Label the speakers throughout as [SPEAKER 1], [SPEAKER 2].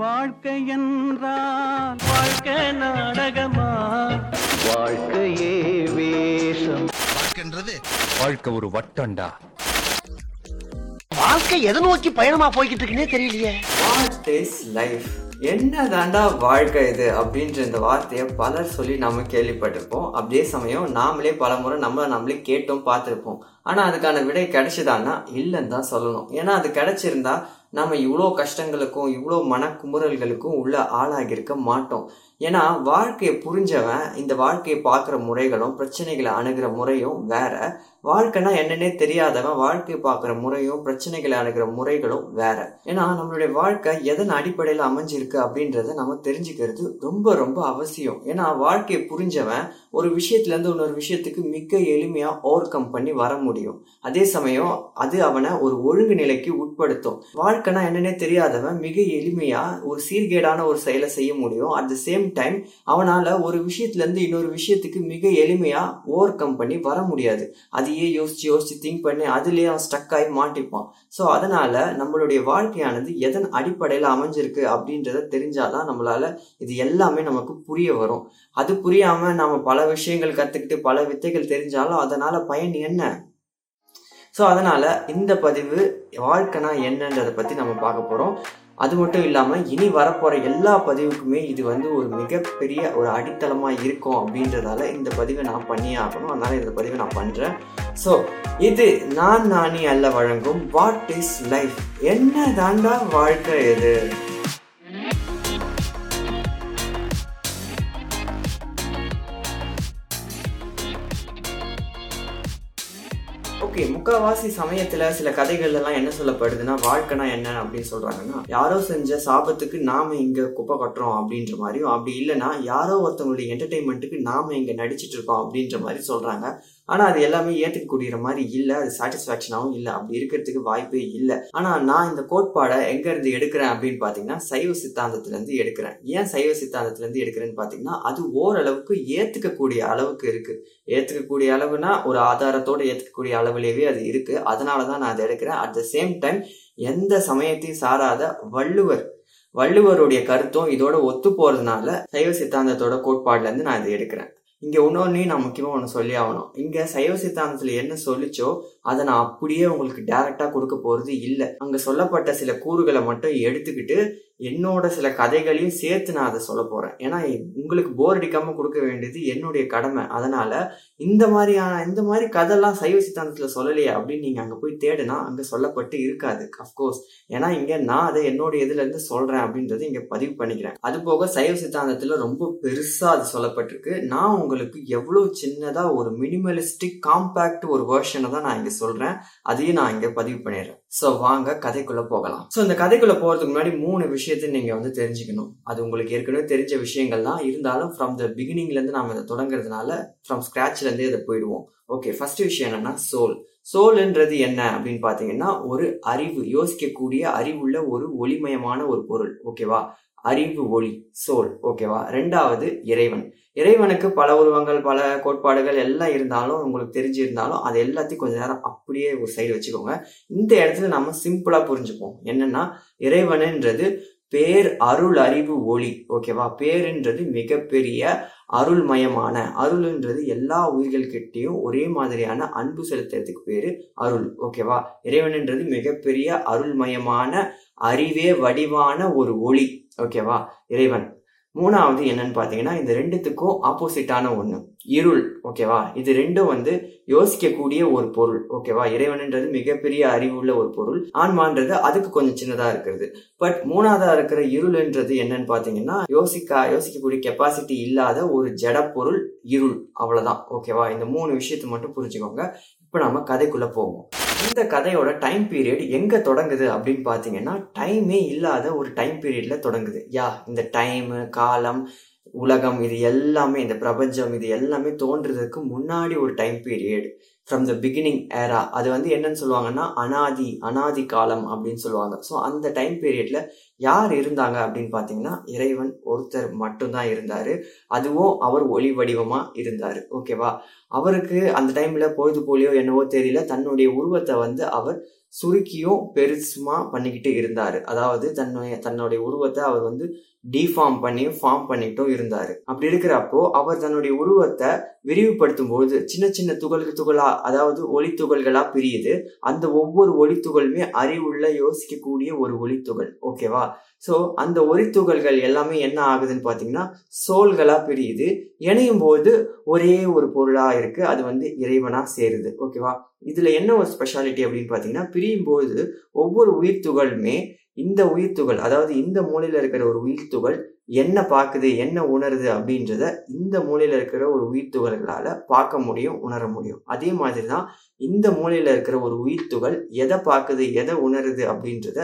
[SPEAKER 1] வாழ்க்கை என்றால் வாழ்க்கை நாடகமா? வாழ்க்கையே வேஷம்.
[SPEAKER 2] வாழ்க்கைன்றது
[SPEAKER 3] வாழ்க்கை ஒரு வட்டம்டா
[SPEAKER 4] வாழ்க்கை எதை நோக்கி பயணமா போய்கிட்டு இருக்குன்னே தெரியலையே.
[SPEAKER 5] வாட் இஸ் லைஃப் என்ன தாண்டா வாழ்க்கை இது அப்படின்ற இந்த வார்த்தையை பலர் சொல்லி நம்ம கேள்விப்பட்டிருப்போம். அப்படியே சமயம் நாமளே பல முறை நம்மள நம்மளே கேட்டும் பார்த்துருப்போம். ஆனா அதுக்கான விடை கிடைச்சதான்னா இல்லைன்னு தான் சொல்லணும். ஏன்னா அது கிடைச்சிருந்தா நம்ம இவ்வளோ கஷ்டங்களுக்கும் இவ்வளோ மனக்குமுறல்களுக்கும் உள்ள ஆளாகியிருக்க மாட்டோம். ஏன்னா வாழ்க்கையை புரிஞ்சவன் இந்த வாழ்க்கையை பார்க்குற முறைகளும் பிரச்சனைகளை அணுகிற முறையும் வேற. வாழ்க்கைனா என்னன்னே தெரியாதவன் வாழ்க்கை பார்க்குற முறையும் பிரச்சனைகளை அணுகிற முறைகளும் வேற. ஏன்னா நம்மளுடைய வாழ்க்கை எதன் அடிப்படையில் அமைஞ்சிருக்கு அப்படின்றத நம்ம தெரிஞ்சுக்கிறது ரொம்ப ரொம்ப அவசியம். ஏன்னா வாழ்க்கையை புரிஞ்சவன் ஒரு விஷயத்துல இருந்து இன்னொரு விஷயத்துக்கு மிக எளிமையா ஓவர் கம் பண்ணி வர முடியும். அதே சமயம் அது அவனை ஒரு ஒழுங்கு நிலைக்கு உட்படுத்தும். வாழ்க்கைனா என்னன்னே தெரியாதவன் மிக எளிமையா ஒரு சீர்கேடான ஒரு செயலை செய்ய முடியும். அட் த சேம் டைம் அவனால ஒரு விஷயத்துல இருந்து இன்னொரு விஷயத்துக்கு மிக எளிமையா ஓவர் கம் பண்ணி வர முடியாது. அதையே யோசிச்சு யோசிச்சு திங்க் பண்ணி அதுலேயே அவன் ஸ்டக் ஆகி மாட்டிப்பான். ஸோ அதனால நம்மளுடைய வாழ்க்கையானது எதன் அடிப்படையில் அமைஞ்சிருக்கு அப்படின்றத தெரிஞ்சாதான் நம்மளால இது எல்லாமே நமக்கு புரிய வரும். அது புரியாம நாம பல விஷயங்கள் கத்துக்கிட்டு பல வித்தைகள் தெரிஞ்சாலும் அதனால பயன் என்ன? ஸோ அதனால இந்த பதிவு வாழ்க்கைனா என்னன்றதை பத்தி நம்ம பார்க்க போறோம். அது மட்டும் இல்லாமல் இனி வரப்போகிற எல்லா பதிவுக்குமே இது வந்து ஒரு மிகப்பெரிய ஒரு அடித்தளமாக இருக்கும் அப்படின்றதால இந்த பதிவை நான் பண்ணியே ஆகணும். அதனால் இந்த பதிவை நான் பண்ணுறேன் ஸோ இது நான் நானி அல்ல வழங்கும் வாட் இஸ் லைஃப் என்ன தாண்டா வாழ்க்கை எது ஓகே முக்காவாசி சமயத்துல சில கதைகள் எல்லாம் என்ன சொல்லப்படுதுன்னா வாழ்க்கைனா என்ன அப்படின்னு சொல்றாங்கன்னா யாரோ செஞ்ச சாபத்துக்கு நாம இங்க குப்பை கட்டுறோம் அப்படின்ற மாதிரியும் அப்படி இல்லைன்னா யாரோ ஒருத்தவங்களுடைய என்டர்டைன்மெண்ட்டுக்கு நாம இங்க நடிச்சிட்டு இருக்கோம் அப்படின்ற மாதிரி சொல்றாங்க. ஆனால் அது எல்லாமே ஏத்துக்கக்கூடிய மாதிரி இல்லை. அது சாட்டிஸ்ஃபேக்ஷனாகவும் இல்லை. அப்படி இருக்கிறதுக்கு வாய்ப்பே இல்லை. ஆனால் நான் இந்த கோட்பாடை எங்கேருந்து எடுக்கிறேன் அப்படின்னு பார்த்தீங்கன்னா சைவ சித்தாந்தத்துலேருந்து எடுக்கிறேன். ஏன் சைவ சித்தாந்தத்துலேருந்து எடுக்கிறேன்னு பார்த்தீங்கன்னா அது ஓரளவுக்கு ஏற்றுக்கக்கூடிய அளவுக்கு இருக்குது ஏற்றுக்கக்கூடிய அளவுனா ஒரு ஆதாரத்தோட ஏற்றுக்கக்கூடிய அளவுலேயே அது இருக்குது அதனால தான் நான் அதை எடுக்கிறேன். அட் த சேம் டைம் எந்த சமயத்தையும் சாராத வள்ளுவர். வள்ளுவருடைய கருத்தும் இதோட ஒத்து போறதுனால சைவ சித்தாந்தத்தோட கோட்பாடுல இருந்து நான் இதை எடுக்கிறேன். இங்கே இன்னொன்னையும் நான் முக்கியமாக ஒன்று சொல்லி ஆகணும். இங்கே சைவ சித்தாந்தத்தில் என்ன சொல்லிச்சோ அதை நான் அப்படியே உங்களுக்கு டைரக்டா கொடுக்க போகிறது இல்லை. அங்கே சொல்லப்பட்ட சில கூறுகளை மட்டும் எடுத்துக்கிட்டு என்னோட சில கதைகளையும் சேர்த்து நான் அதை சொல்ல போகிறேன் ஏன்னா உங்களுக்கு போர் அடிக்காமல் கொடுக்க வேண்டியது என்னுடைய கடமை. அதனால் இந்த மாதிரியான இந்த மாதிரி கதைலாம் சைவ சித்தாந்தத்தில் சொல்லலையே அப்படின்னு நீங்கள் அங்கே போய் தேடுனா அங்கே சொல்லப்பட்டு இருக்காது அஃப்கோர்ஸ் ஏன்னா இங்கே நான் அதை என்னோட இதுலேருந்து சொல்கிறேன் அப்படின்றத இங்கே பதிவு பண்ணிக்கிறேன். அது போக சைவ சித்தாந்தத்தில் ரொம்ப பெருசாக அது சொல்லப்பட்டிருக்கு. நான் உங்களுக்கு எவ்வளோ சின்னதாக ஒரு மினிமலிஸ்டிக் காம்பேக்ட் ஒரு வேர்ஷனை தான் நான் இங்கே சொல்றேன். அதையும் நான் இங்க பதிவு பண்ணிடுறேன். ஸோ வாங்க கதைக்குள்ள போகலாம். ஸோ இந்த கதைக்குள்ள போறதுக்கு முன்னாடி மூணு விஷயத்தையும் நீங்க வந்து தெரிஞ்சுக்கணும். அது உங்களுக்கு ஏற்கனவே தெரிஞ்ச விஷயங்கள் தான். இருந்தாலும் ஃப்ரம் த பிகினிங்ல இருந்து நாம இதை தொடங்குறதுனால ஃப்ரம் ஸ்கிராச்ல இருந்தே இதை போயிடுவோம். ஓகே ஃபர்ஸ்ட் விஷயம் என்னன்னா சோல். சோல்ன்றது என்ன அப்படின்னு பாத்தீங்கன்னா ஒரு அறிவு யோசிக்கக்கூடிய அறிவுள்ள ஒரு ஒளிமயமான ஒரு பொருள். ஓகேவா அறிவு ஒளி சோல் ஓகேவா ரெண்டாவது இறைவன். இறைவனுக்கு பல உருவங்கள் பல கோட்பாடுகள் எல்லாம் இருந்தாலும் உங்களுக்கு தெரிஞ்சிருந்தாலும் அது எல்லாத்தையும் கொஞ்ச நேரம் அப்படியே ஒரு சைடு வச்சுக்கோங்க. இந்த இடத்துல நம்ம சிம்பிளா புரிஞ்சுப்போம். என்னன்னா இறைவனுன்றது பேர் அருள் அறிவு ஒளி ஓகேவா பேருன்றது மிகப்பெரிய அருள்மயமான அருள்ன்றது எல்லா உயிர்கள்கிட்டையும் ஒரே மாதிரியான அன்பு செலுத்துறதுக்கு பேரு அருள் ஓகேவா இறைவன்ன்றது மிகப்பெரிய அருள்மயமான அறிவே வடிவான ஒரு ஒளி ஓகேவா? இறைவன். மூணாவது என்னன்னு பாத்தீங்கன்னா இந்த ரெண்டுத்துக்கும் ஆப்போசிட்டான ஒண்ணு. இருள் ஓகேவா? இது ரெண்டும் வந்து யோசிக்கக்கூடிய ஒரு பொருள் ஓகேவா? இறைவன்ன்றது மிகப்பெரிய அறிவுள்ள ஒரு பொருள். ஆன்மான்றது அதுக்கு கொஞ்சம் சின்னதா இருக்கிறது. பட் மூணாவதா இருக்கிற இருள்ன்றது என்னன்னு பார்த்தீங்கன்னா யோசிக்க யோசிக்கக்கூடிய கெப்பாசிட்டி இல்லாத ஒரு ஜட பொருள் இருள். அவ்வளவுதான் ஓகேவா? இந்த மூணு விஷயத்தை மட்டும் புரிஞ்சுக்கோங்க. இப்போ நம்ம கதைக்குள்ள போவோம். இந்த கதையோட டைம் பீரியட் எங்க தொடங்குது அப்படின்னு பாத்தீங்கன்னா டைமே இல்லாத ஒரு டைம் பீரியட்ல தொடங்குது. யா இந்த டைம் காலம் உலகம் இது எல்லாமே இந்த பிரபஞ்சம் இது எல்லாமே தோன்றதுக்கு முன்னாடி ஒரு time period from the beginning era அது வந்து என்னன்னு சொல்லுவாங்கன்னா அனாதி அனாதி காலம் அப்படின்னு சொல்லுவாங்க. ஸோ அந்த டைம் பீரியட்ல யார் இருந்தாங்க அப்படின்னு பார்த்தீங்கன்னா இறைவன் ஒருத்தர் மட்டும்தான் இருந்தார். அதுவும் அவர் ஒளி வடிவமாக இருந்தார். ஓகேவா அவருக்கு அந்த டைமில் பொழுது போலியோ என்னவோ தெரியல. தன்னுடைய உருவத்தை வந்து அவர் சுருக்கியும் பெருசுமா பண்ணிக்கிட்டு இருந்தார். அதாவது தன்னுடைய தன்னுடைய உருவத்தை அவர் வந்து டிஃபார்ம் பண்ணியும் ஃபார்ம் பண்ணிட்டும் இருந்தாரு. அப்படி இருக்கிறப்போ அவர் தன்னுடைய உருவத்தை விரிவுபடுத்தும் போது சின்ன சின்ன துகள்கள் துகளா அதாவது ஒளி துகள்களா பிரியுது. அந்த ஒவ்வொரு ஒளி துகளுமே அறிவுள்ள யோசிக்கக்கூடிய ஒரு ஒளித்துகள் ஓகேவா ஸோ அந்த ஒளித்துகள்கள் எல்லாமே என்ன ஆகுதுன்னு பார்த்தீங்கன்னா சோல்களா பிரியுது. இணையும் போது ஒரே ஒரு பொருளா இருக்கு. அது வந்து இறைவனா சேருது ஓகேவா இதுல என்ன ஒரு ஸ்பெஷாலிட்டி அப்படின்னு பார்த்தீங்கன்னா பிரியும் போது ஒவ்வொரு உயிர் துகளுமே இந்த உயிர் துகள் அதாவது இந்த மூலையில் இருக்கிற ஒரு உயிர் துகள் என்ன பார்க்குது என்ன உணருது அப்படின்றத இந்த மூலையில் இருக்கிற ஒரு உயிர் பார்க்க முடியும் உணர முடியும். அதே மாதிரி தான் இந்த மூலையில் இருக்கிற ஒரு உயிர் துகள் எதை பார்க்குது எதை உணருது அப்படின்றத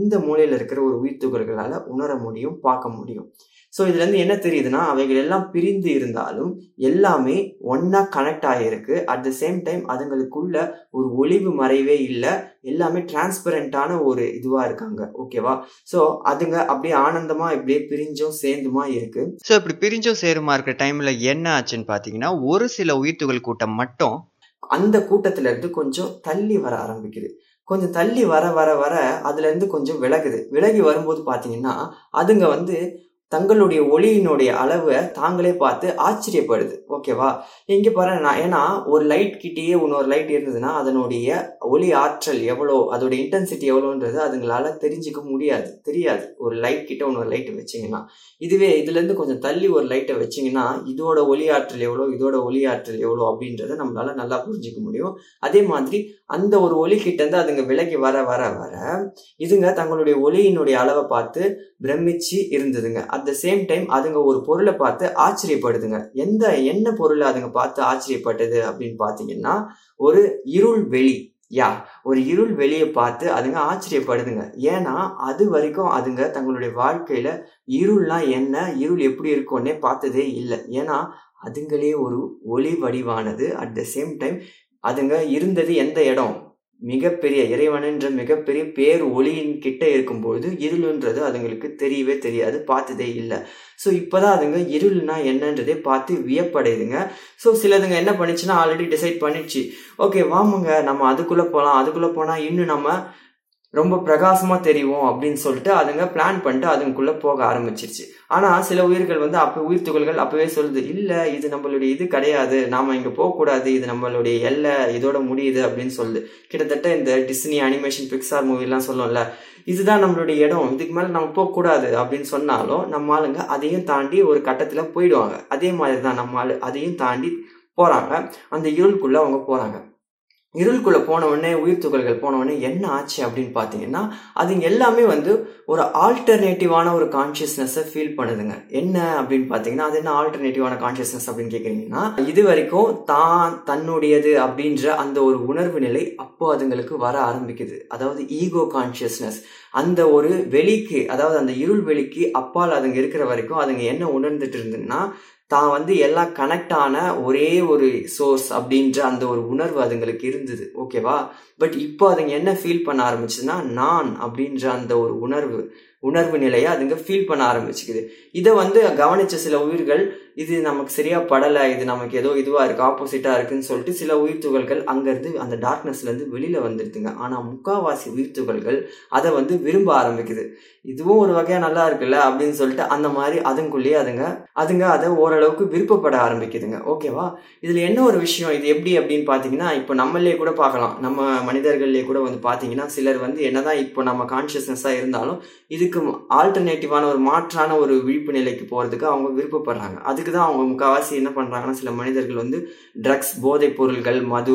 [SPEAKER 5] இந்த மூலையில் இருக்கிற ஒரு உயிர் துகள்களால் உணர முடியும் பார்க்க முடியும். ஸோ இதுல இருந்து என்ன தெரியுதுன்னா அவைகள் எல்லாம் பிரிந்து இருந்தாலும் எல்லாமே ஒன்றா கனெக்ட் ஆகியிருக்கு அட் த சேம் டைம் அதுங்களுக்குள்ள ஒரு ஒளிவு மறைவே இல்லை. எல்லாமே டிரான்ஸ்பரண்டான ஒரு இதுவாக இருக்காங்க. ஓகேவா ஸோ அதுங்க அப்படியே ஆனந்தமாக இப்படியே பிரிஞ்சும் சேர்ந்துமா இருக்கு.
[SPEAKER 2] ஸோ இப்படி பிரிஞ்சும் சேருமா இருக்கிற டைமில் என்ன ஆச்சுன்னு பார்த்தீங்கன்னா ஒரு சில உயிர்த்துகள் கூட்டம் மட்டும்
[SPEAKER 5] அந்த கூட்டத்திலேருந்து கொஞ்சம் தள்ளி வர ஆரம்பிக்குது. கொஞ்சம் தள்ளி வர வர வர அதுலேருந்து கொஞ்சம் விலகுது. விலகி வரும்போது பார்த்தீங்கன்னா அதுங்க வந்து தங்களுடைய ஒளியினுடைய அளவை தாங்களே பார்த்து ஆச்சரியப்படுது. ஓகேவா இங்கே பாரு நான் ஏன்னா ஒரு லைட் கிட்டேயே இன்னொரு லைட் இருந்ததுன்னா அதனுடைய ஒளி ஆற்றல் எவ்வளோ அதோட இன்டென்சிட்டி எவ்வளோன்றது அதுங்களால தெரிஞ்சுக்க முடியாது தெரியாது. ஒரு லைட் கிட்ட இன்னொரு லைட் வச்சிங்கன்னா. இதுவே இதுலேருந்து கொஞ்சம் தள்ளி ஒரு லைட்டை வச்சிங்கன்னா இதோட ஒளி ஆற்றல் எவ்வளோ இதோட ஒளி ஆற்றல் எவ்வளோ அப்படின்றத நம்மளால நல்லா புரிஞ்சுக்க முடியும். அதே மாதிரி அந்த ஒரு ஒளி கிட்டேருந்து அதுங்க விலகி வர வர வர இதுங்க தங்களுடைய ஒளியினுடைய அளவை பார்த்து பிரமிச்சு இருந்ததுங்க. அட் த சேம் டைம் அதுங்க ஒரு பொருளை பார்த்து ஆச்சரியப்படுதுங்க. எந்த என்ன பொருளை அதுங்க பார்த்து ஆச்சரியப்பட்டது அப்படின்னு பார்த்தீங்கன்னா ஒரு இருள் வெளி யா ஒரு இருள் வெளியை பார்த்து அதுங்க ஆச்சரியப்படுதுங்க. ஏன்னா அது வரைக்கும் அதுங்க தங்களுடைய வாழ்க்கையில இருள்னா என்ன இருள் எப்படி இருக்கும்னே பார்த்ததே இல்லை. ஏன்னா அதுங்களே ஒரு ஒளி வடிவானது. அட் த சேம் டைம் அதுங்க இருந்தது எந்த இடம்? மிகப்பெரிய இறைவனுன்ற மிகப்பெரிய பேர் ஒளியின் கிட்ட இருக்கும்போது இருளுன்றது அதுங்களுக்கு தெரியவே தெரியாது பார்த்ததே இல்லை. ஸோ இப்போதான் அதுங்க இருள்னா என்னன்றதே பார்த்து வியப்படையுதுங்க. ஸோ சிலதுங்க என்ன பண்ணுச்சுன்னா ஆல்ரெடி டிசைட் பண்ணிடுச்சு ஓகே வாமுங்க நம்ம அதுக்குள்ளே போகலாம் அதுக்குள்ளே போனால் இன்னும் நம்ம ரொம்ப பிரகாசமாக தெரியும் அப்படின்னு சொல்லிட்டு அதுங்க பிளான் பண்ணிட்டு அதுங்களுக்குள்ளே போக ஆரம்பிச்சிருச்சு. ஆனால் சில உயிர்கள் வந்து அப்போ உயிர் துகள்கள் அப்போவே சொல்லுது இல்லை இது நம்மளுடைய இது கிடையாது. நாம் இங்கே போகக்கூடாது. இது நம்மளுடைய எல்லை இதோட முடியுது அப்படின்னு சொல்லுது. கிட்டத்தட்ட இந்த டிஸ்னி அனிமேஷன் பிக்சார் மூவிலாம் எல்லாம் சொல்லும்ல இதுதான் நம்மளுடைய இடம். இதுக்கு மேலே நம்ம போகக்கூடாது அப்படின்னு சொன்னாலும் நம்ம ஆளுங்க அதையும் தாண்டி ஒரு கட்டத்தில் போயிடுவாங்க. அதே மாதிரி தான் நம்ம ஆளு அதையும் தாண்டி போகிறாங்க அந்த இருளுக்குள்ளே அவங்க போகிறாங்க இருளுக்குள்ளே போன உடனே உயிர் துகள்கள் போன உடனே என்ன ஆச்சு அப்படின்னு பார்த்தீங்கன்னா அதுங்க எல்லாமே வந்து ஒரு ஆல்டர்னேட்டிவான ஒரு கான்ஷியஸ்னஸை ஃபீல் பண்ணுதுங்க. என்ன அப்படின்னு பார்த்தீங்கன்னா அது என்ன ஆல்டர்னேட்டிவான கான்ஷியஸ்னஸ் அப்படின்னு கேட்குறீங்கன்னா இது வரைக்கும் தான் தன்னுடையது அப்படின்ற அந்த ஒரு உணர்வு நிலை அப்போ அதுங்களுக்கு வர ஆரம்பிக்குது. அதாவது ஈகோ கான்ஷியஸ்னஸ் அந்த ஒரு வெளிக்கு அதாவது அந்த இருள் வெளிக்கு அப்பால் அதுங்க இருக்கிற வரைக்கும் அதுங்க என்ன உணர்ந்துட்டு இருந்துன்னா தான் வந்து எல்லாம் கனெக்ட் ஆன ஒரே ஒரு சோர்ஸ் அப்படின்ற அந்த ஒரு உணர்வு அதுங்களுக்கு இருந்தது ஓகேவா பட் இப்போ அதுங்க என்ன ஃபீல் பண்ண ஆரம்பிச்சுன்னா நான் அப்படின்ற அந்த ஒரு உணர்வு உணர்வு நிலையை அதுங்க ஃபீல் பண்ண ஆரம்பிச்சுக்குது. இதை வந்து கவனிச்ச சில உயிர்கள் இது நமக்கு சரியா படலை இது நமக்கு ஏதோ இதுவா இருக்கு ஆப்போசிட்டா இருக்குன்னு சொல்லிட்டு சில உயிர் துகள்கள் அங்கிருந்து அந்த டார்க்னஸ்ல இருந்து வெளியில வந்துருதுங்க. ஆனா முக்காவாசி உயிர் துகள்கள் அதை வந்து விரும்ப ஆரம்பிக்குது. இதுவும் ஒரு வகையா நல்லா இருக்குல்ல அப்படின்னு சொல்லிட்டு அந்த மாதிரி அதுங்குள்ளேயே அதுங்க அதுங்க அதை ஓரளவுக்கு விருப்பப்பட ஆரம்பிக்குதுங்க. ஓகேவா இதுல என்ன ஒரு விஷயம்? இது எப்படி அப்படின்னு பாத்தீங்கன்னா இப்போ நம்மளே கூட பார்க்கலாம். நம்ம மனிதர்கள்லேயே கூட வந்து பாத்தீங்கன்னா சிலர் வந்து என்னதான் இப்போ நம்ம கான்சியஸ்னஸா இருந்தாலும் இதுக்கு ஆல்டர்னேட்டிவான ஒரு மாற்றான ஒரு விழிப்பு நிலைக்கு போறதுக்கு அவங்க விருப்பப்படுறாங்க. அதுக்கு தான் அவங்க முக்கால்வாசி என்ன பண்றாங்கன்னா சில மனிதர்கள் வந்து ட்ரக்ஸ் போதைப் பொருள்கள் மது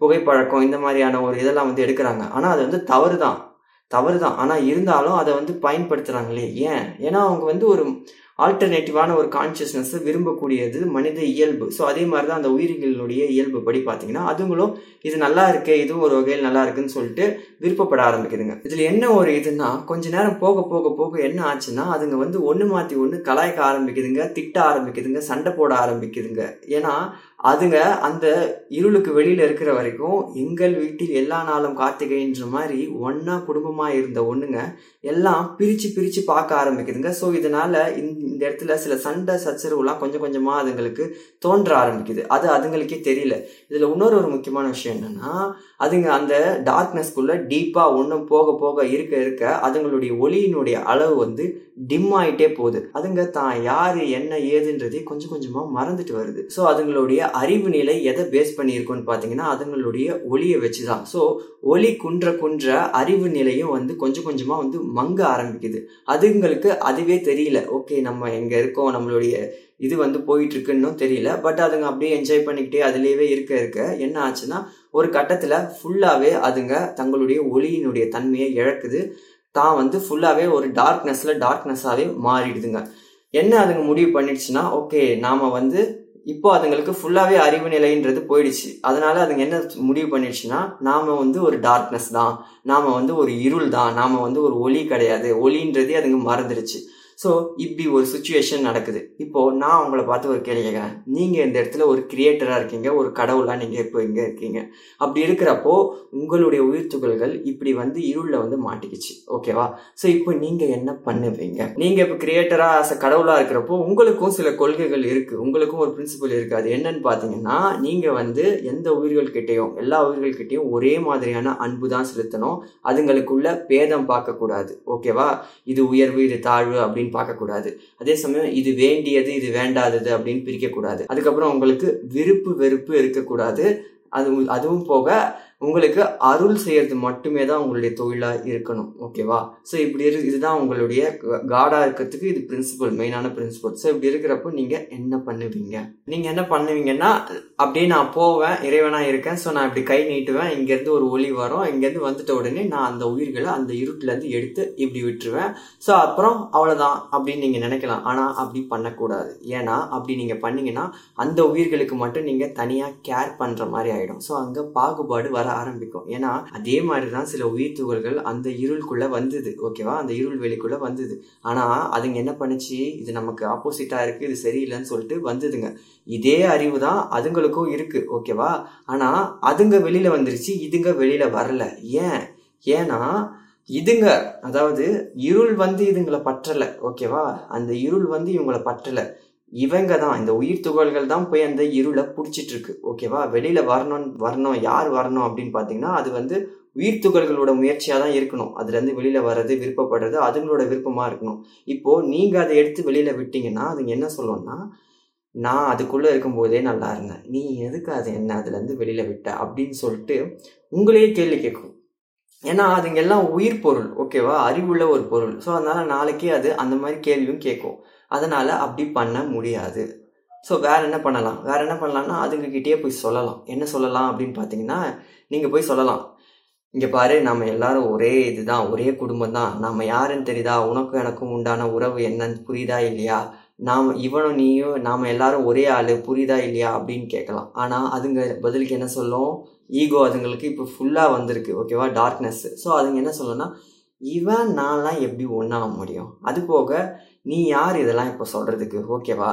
[SPEAKER 5] புகைப்பழக்கம் இந்த மாதிரியான ஒரு இதெல்லாம் வந்து எடுக்கிறாங்க. ஆனா அது வந்து தவறு தான் தவறு தான் ஆனா இருந்தாலும் அதை வந்து பயன்படுத்துகிறாங்களே ஏன்? ஏன்னா அவங்க வந்து ஒரு ஆல்டர்னேட்டிவான ஒரு கான்சியஸ்னஸ் விரும்பக்கூடியது மனித இயல்பு. ஸோ அதே மாதிரி தான் அந்த உயிரிகளுடைய இயல்பு படி பார்த்தீங்கன்னா அதுங்களும் இது நல்லா இருக்கு இதுவும் ஒரு வகையில் நல்லா இருக்குன்னு சொல்லிட்டு விருப்பப்பட ஆரம்பிக்குதுங்க. இதில் என்ன ஒரு இதுன்னா கொஞ்ச நேரம் போக போக போக என்ன ஆச்சுன்னா அதுங்க வந்து ஒன்று மாற்றி ஒன்று கலாய்க்க ஆரம்பிக்குதுங்க திட்ட ஆரம்பிக்குதுங்க சண்டை போட ஆரம்பிக்குதுங்க. ஏன்னா அதுங்க அந்த இருளுக்கு வெளியில் இருக்கிற வரைக்கும் எங்கள் வீட்டில் எல்லா நாளும் கார்த்திகைன்ற மாதிரி ஒன்றா குடும்பமாக இருந்த ஒன்றுங்க எல்லாம் பிரிச்சு பிரித்து பார்க்க ஆரம்பிக்குதுங்க. ஸோ இதனால் இந்த இடத்துல சில சண்டை சச்சரவுலாம் கொஞ்சம் கொஞ்சமாக அதுங்களுக்கு தோன்ற ஆரம்பிக்குது. அது அதுங்களுக்கே தெரியல. இதில் இன்னொரு ஒரு முக்கியமான விஷயம் என்னென்னா அதுங்க அந்த டார்க்னஸ்க்குள்ளே டீப்பாக ஒன்றும் போக போக இருக்க இருக்க அதுங்களுடைய ஒளியினுடைய அளவு வந்து டிம் ஆகிட்டே போகுது. அதுங்க தான் யார் என்ன ஏதுன்றதே கொஞ்சம் கொஞ்சமாக மறந்துட்டு வருது. ஸோ அதுங்களுடைய அறிவு நிலை எதை பேஸ் பண்ணியிருக்கோன்னு பார்த்தீங்கன்னா அதுங்களுடைய ஒளியை வச்சு தான் ஸோ ஒளி குன்ற குன்ற அறிவு நிலையும் வந்து கொஞ்சம் கொஞ்சமாக வந்து மங்க ஆரம்பிக்குது. அதுங்களுக்கு அதுவே தெரியல. ஓகே நம்ம எங்கே இருக்கோம் நம்மளுடைய இது வந்து போயிட்டு இருக்குன்னு தெரியல. பட் அதுங்க அப்படியே என்ஜாய் பண்ணிக்கிட்டே அதுலேயே இருக்க இருக்க என்ன ஆச்சுன்னா ஒரு கட்டத்தில் ஃபுல்லாகவே அதுங்க தங்களுடைய ஒளியினுடைய தன்மையை இழக்குது. தான் வந்து ஃபுல்லாகவே ஒரு டார்க்னஸில் டார்க்னஸாகவே மாறிடுதுங்க. என்ன அதுங்க முடிவு பண்ணிடுச்சுன்னா ஓகே நாம் வந்து இப்போ அதுங்களுக்கு ஃபுல்லாகவே அறிவு நிலைன்றது போயிடுச்சு. அதனால அதுங்க என்ன முடிவு பண்ணிடுச்சுன்னா நாம் வந்து ஒரு டார்க்னஸ் தான். நாம் வந்து ஒரு இருள் தான். நாம் வந்து ஒரு ஒளி கிடையாது. ஒளின்றதே அதுங்க மறந்துடுச்சு. ஸோ இப்படி ஒரு சுச்சுவேஷன் நடக்குது. இப்போது நான் உங்களை பார்த்து ஒரு கேள்வி கேட்குறேன். நீங்கள் இந்த இடத்துல ஒரு கிரியேட்டராக இருக்கீங்க ஒரு கடவுளாக நீங்கள் இப்போ இங்கே இருக்கீங்க. அப்படி இருக்கிறப்போ உங்களுடைய உயிர் துகள்கள் இப்படி வந்து இருளில் வந்து மாட்டிக்கிச்சு. ஓகேவா ஸோ இப்போ நீங்கள் என்ன பண்ணுவீங்க? நீங்கள் இப்போ கிரியேட்டராக அஸ் கடவுளாக இருக்கிறப்போ உங்களுக்கும் சில கொள்கைகள் இருக்குது உங்களுக்கும் ஒரு பிரின்சிபல் இருக்குது அது என்னன்னு பார்த்தீங்கன்னா நீங்கள் வந்து எந்த உயிர்கள் கிட்டேயும் எல்லா உயிர்கள்கிட்டையும் ஒரே மாதிரியான அன்பு தான் செலுத்தணும். அதுங்களுக்குள்ள பேதம் பார்க்கக்கூடாது. ஓகேவா இது உயர்வு இது தாழ்வு அப்படின்னு பார்க்கக்கூடாது. அதே சமயம் இது வேண்டியது இது வேண்டாதது அப்படின்னு பிரிக்கக்கூடாது. அதுக்கப்புறம் உங்களுக்கு விருப்பு வெறுப்பு இருக்கக்கூடாது. அது அதுவும் போக உங்களுக்கு அருள் செய்யறது மட்டுமே தான் உங்களுடைய தொழிலா இருக்கணும் ஓகேவா ஸோ இப்படி இரு இதுதான் உங்களுடைய காடா இருக்கிறதுக்கு இது பிரின்சிபல் மெயினான பிரின்சிபல் ஸோ இப்படி இருக்கிறப்போ நீங்க என்ன பண்ணுவீங்க? நீங்க என்ன பண்ணுவீங்கன்னா அப்படியே நான் போவேன் இறைவனா இருக்கேன். ஸோ நான் இப்படி கை நீட்டுவேன் இங்கேருந்து ஒரு ஒளி வரும். இங்கேருந்து வந்துட்ட உடனே நான் அந்த உயிர்களை அந்த இருட்டிலேருந்து எடுத்து இப்படி விட்டுருவேன். ஸோ அப்புறம் அவ்வளோதான் அப்படின்னு நீங்கள் நினைக்கலாம். ஆனால் அப்படி பண்ணக்கூடாது. ஏன்னா அப்படி நீங்கள் பண்ணீங்கன்னா அந்த உயிர்களுக்கு மட்டும் நீங்கள் தனியாக கேர் பண்ணுற மாதிரி ஆகிடும் ஸோ அங்கே பாகுபாடு வர ஆரம்பிக்கும். ஏன்னா அதே மாதிரி தான் சில உயிர் துகள்கள் அந்த இருளுக்குள்ளே வந்தது. ஓகேவா அந்த இருள் வெளிக்குள்ளே வந்தது. ஆனால் அதுங்க என்ன பண்ணுச்சு? இது நமக்கு ஆப்போசிட்டாக இருக்குது இது சரியில்லைன்னு சொல்லிட்டு வந்ததுங்க. இதே அறிவு தான் அதுங்களுக்கும் இருக்கு. ஓகேவா ஆனால் அதுங்க வெளியில் வந்துருச்சு இதுங்க வெளியில் வரல. ஏன்? ஏன்னா இதுங்க அதாவது இருள் வந்து இதுங்களை பற்றலை. ஓகேவா அந்த இருள் வந்து இவங்களை பற்றலை. இவங்க தான் இந்த உயிர் துகள்கள் தான் போய் அந்த இருளை பிடிச்சிட்டு இருக்கு ஓகேவா வெளியில வரணும் வரணும் யார் வரணும் அப்படின்னு பார்த்தீங்கன்னா அது வந்து உயிர் துகள்களோட முயற்சியாக தான் இருக்கணும். அதுலேருந்து வெளியில வர்றது விருப்பப்படுறது அதுங்களோட விருப்பமாக இருக்கணும். இப்போ நீங்கள் அதை எடுத்து வெளியில விட்டீங்கன்னா அதுங்க என்ன சொல்லணும்னா நான் அதுக்குள்ளே இருக்கும்போதே நல்லா இருந்தேன். நீ எதுக்கு அது என்ன அதுலேருந்து வெளியில் விட்ட? அப்படின்னு சொல்லிட்டு உங்களையே கேள்வி கேட்கும். ஏன்னா அதுங்க எல்லாம் உயிர் பொருள். ஓகேவா அறிவுள்ள ஒரு பொருள். ஸோ அதனால நாளைக்கே அது அந்த மாதிரி கேள்வியும் கேட்கும். அதனால் அப்படி பண்ண முடியாது. ஸோ வேற என்ன பண்ணலாம்? வேறு என்ன பண்ணலாம்னா அதுங்ககிட்டயே போய் சொல்லலாம். என்ன சொல்லலாம் அப்படின்னு பார்த்தீங்கன்னா நீங்கள் போய் சொல்லலாம். இங்கே பாரு நம்ம எல்லாரும் ஒரே இதுதான் ஒரே குடும்பம் தான் நம்ம யாருன்னு தெரியுதா? உனக்கும் எனக்கும் உண்டான உறவு என்னன்னு புரியுதா இல்லையா? நாம் இவனும் நீயும் நாம் எல்லாரும் ஒரே ஆள் புரியுதா இல்லையா? அப்படின்னு கேட்கலாம். ஆனால் அதுங்க பதிலுக்கு என்ன சொல்லும்? ஈகோ அதுங்களுக்கு இப்போ ஃபுல்லாக வந்திருக்கு ஓகேவா டார்க்னஸ் ஸோ அதுங்க என்ன சொல்லணும்னா இவன் நான்லாம் எப்படி ஒன்றாக முடியும்? அது போக நீ யார் இதெல்லாம் இப்போ சொல்கிறதுக்கு ஓகேவா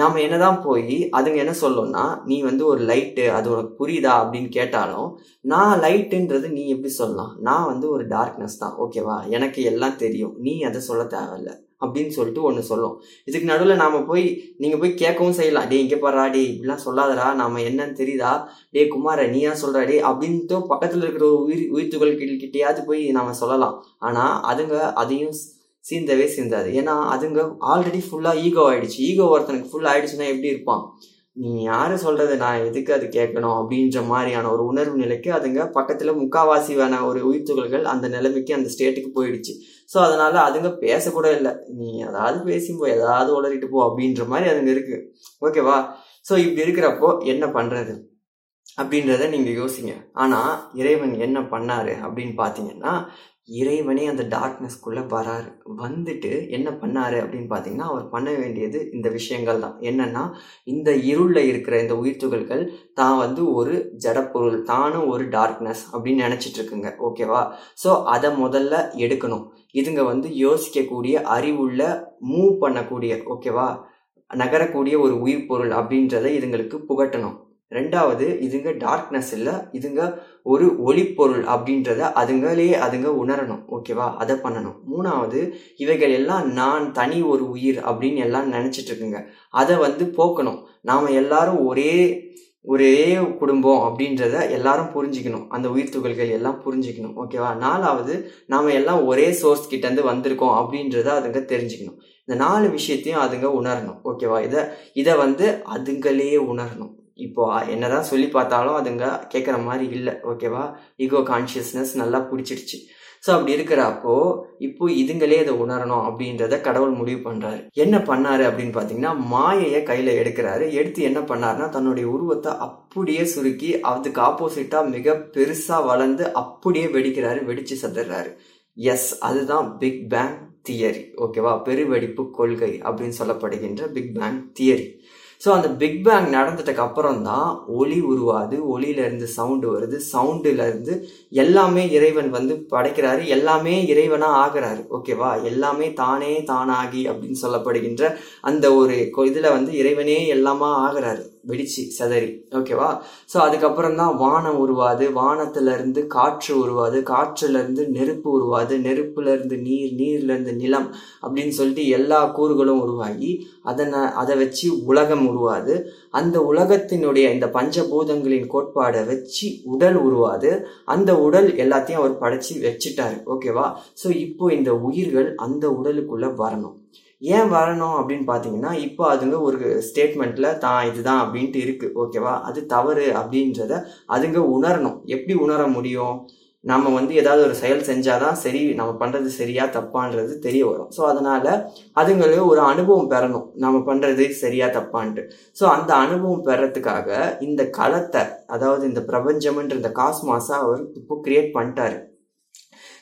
[SPEAKER 5] நாம் என்னதான் போய் அதுங்க என்ன சொல்லணும்னா நீ வந்து ஒரு லைட்டு அது உனக்கு புரியுதா அப்படின்னு கேட்டாலும் நான் லைட்டுன்றது நீ எப்படி சொல்லலாம்? நான் வந்து ஒரு டார்க்னஸ் தான். ஓகேவா எனக்கு எல்லாம் தெரியும். நீ அதை சொல்ல தேவையில்ல. அப்படின்னு சொல்லிட்டு ஒன்று சொல்லும். இதுக்கு நடுவில் நாம் போய் நீங்கள் போய் கேட்கவும் செய்யலாம். டே இங்கே பாடுறா டே இப்படிலாம் சொல்லாதடா. நாம் என்னன்னு தெரியுதா? டே குமார நீ ஏன் சொல்கிறா டே அப்படின்ட்டு பக்கத்தில் இருக்கிற உயிர் உயிர்த்துகள் கிட்டையாவது போய் நாம் சொல்லலாம். ஆனால் அதுங்க அதையும் சீந்தவே சீந்தாது. ஏன்னா அதுங்க ஆல்ரெடி ஃபுல்லாக ஈகோ ஆயிடுச்சு. ஈகோ ஒருத்தனுக்கு ஃபுல் ஆயிடுச்சுன்னா எப்படி இருப்பான்? நீ யாரு சொல்றது? நான் எதுக்கு அது கேட்கணும்? அப்படின்ற மாதிரியான ஒரு உணர்வு நிலைக்கு அதுங்க பக்கத்தில் முக்காவாசியான ஒரு உயிர்த்துகள்கள் அந்த நிலைமைக்கு அந்த ஸ்டேட்டுக்கு போயிடுச்சு. ஸோ அதனால அதுங்க பேசக்கூட இல்லை. நீ ஏதாவது பேசிப்போ ஏதாவது உளறிட்டு போ அப்படின்ற மாதிரி அதுங்க இருக்கு. ஓகேவா ஸோ இப்படி இருக்கிறப்போ என்ன பண்றது? அப்படின்றத நீங்க யோசிங்க. ஆனா இறைவன் என்ன பண்ணாரு அப்படின்னு பாத்தீங்கன்னா இறைவனே அந்த டார்க்னஸ்க்குள்ளே வராரு. வந்துட்டு என்ன பண்ணார் அப்படின்னு பார்த்தீங்கன்னா அவர் பண்ண வேண்டியது இந்த விஷயங்கள் தான். என்னென்னா இந்த இருளில் இருக்கிற இந்த உயிர்த்துகள்கள் தான் வந்து ஒரு ஜடப்பொருள் தானும் ஒரு டார்க்னஸ் அப்படின்னு நினச்சிட்டு இருக்குங்க. ஓகேவா ஸோ அதை முதல்ல எடுக்கணும். இதுங்க வந்து யோசிக்கக்கூடிய அறிவுள்ள மூவ் பண்ணக்கூடிய ஓகேவா நகரக்கூடிய ஒரு உயிர் பொருள் அப்படின்றத இதுங்களுக்கு புகட்டணும். ரெண்டாவது இதுங்க டார்க்னஸ் இல்லை இதுங்க ஒரு ஒளிப்பொருள் அப்படின்றத அதுங்களே அதுங்க உணரணும் ஓகேவா அதை பண்ணணும். மூணாவது இவைகள் எல்லாம் நான் தனி ஒரு உயிர் அப்படின்னு எல்லாம் நினச்சிட்டு இருக்குங்க. அதை வந்து போக்கணும். நாம் எல்லாரும் ஒரே ஒரே குடும்பம் அப்படின்றத எல்லாரும் புரிஞ்சுக்கணும். அந்த உயிர் துகள்கள் எல்லாம் புரிஞ்சுக்கணும் ஓகேவா நாலாவது நாம் எல்லாம் ஒரே சோர்ஸ் கிட்டேருந்து வந்திருக்கோம் அப்படின்றத அதுங்க தெரிஞ்சுக்கணும். இந்த நாலு விஷயத்தையும் அதுங்க உணரணும் ஓகேவா இதை இதை வந்து அதுங்களே உணரணும். இப்போ என்னதான் சொல்லி பார்த்தாலும் அதுங்க கேட்குற மாதிரி இல்லை ஓகேவா ஈகோ கான்ஷியஸ்னஸ் நல்லா பிடிச்சிடுச்சு. ஸோ அப்படி இருக்கிறப்போ இப்போ இதுங்களே இதை உணரணும் அப்படின்றத கடவுள் முடிவு பண்ணுறாரு என்ன பண்ணாரு அப்படின்னு பார்த்தீங்கன்னா மாயையை கையில் எடுக்கிறாரு. எடுத்து என்ன பண்ணாருன்னா தன்னுடைய உருவத்தை அப்படியே சுருக்கி அதுக்கு ஆப்போசிட்டாக மிக பெருசாக வளர்ந்து அப்படியே வெடிக்கிறாரு வெடிச்சு சதுறாரு எஸ் அதுதான் பிக் பேங் தியரி ஓகேவா பெருவெடிப்பு கொள்கை அப்படின்னு சொல்லப்படுகின்ற பிக் பேங் தியரி ஸோ அந்த பிக் பேங் நடந்ததுக்கு அப்புறம் தான் ஒளி உருவாது ஒளியில இருந்து சவுண்டு வருது சவுண்டுலேருந்து எல்லாமே இறைவன் வந்து படைக்கிறாரு எல்லாமே இறைவனா ஆகிறாரு. ஓகேவா எல்லாமே தானே தானாகி அப்படின்னு சொல்லப்படுகின்ற அந்த ஒரு கொ- இதுல வந்து இறைவனே எல்லாமா ஆகிறாரு. வெடிச்சு சதறி. ஓகேவா ஸோ அதுக்கப்புறம் தான் வானம் உருவாது வானத்திலிருந்து காற்று உருவாது காற்றுலேருந்து நெருப்பு உருவாது நெருப்புல இருந்து நீர் நீர்லேருந்து நிலம் அப்படின்னு சொல்லிட்டு எல்லா கூறுகளும் உருவாகி அதனை அதை வச்சு உலகம் உருவாது. அந்த உலகத்தினுடைய இந்த பஞ்சபூதங்களின் கோட்பாடை வச்சு உடல் உருவாது. அந்த உடல் எல்லாத்தையும் அவர் படைச்சு வச்சுட்டாரு. ஓகேவா ஸோ இப்போ இந்த உயிர்கள் அந்த உடலுக்குள்ள வரணும். ஏன் வரணும் அப்படின்னு பார்த்தீங்கன்னா இப்போ அதுங்க ஒரு ஸ்டேட்மெண்ட்டில் தான் இதுதான் அப்படின்ட்டு இருக்குது ஓகேவா அது தவறு அப்படின்றத அதுங்க உணரணும். எப்படி உணர முடியும்? நம்ம வந்து ஏதாவது ஒரு செயல் செஞ்சாதான் சரி நம்ம பண்றது சரியா தப்பான்றது தெரிய வரும். ஸோ அதனால அதுங்களுக்கு ஒரு அனுபவம் பெறணும். நம்ம பண்றது சரியா தப்பான்ட்டு. ஸோ அந்த அனுபவம் பெறத்துக்காக இந்த களத்தை அதாவது இந்த பிரபஞ்சம்ன்ற இந்த காஸ்மாஸை அவர் இப்போ கிரியேட் பண்ணிட்டாரு.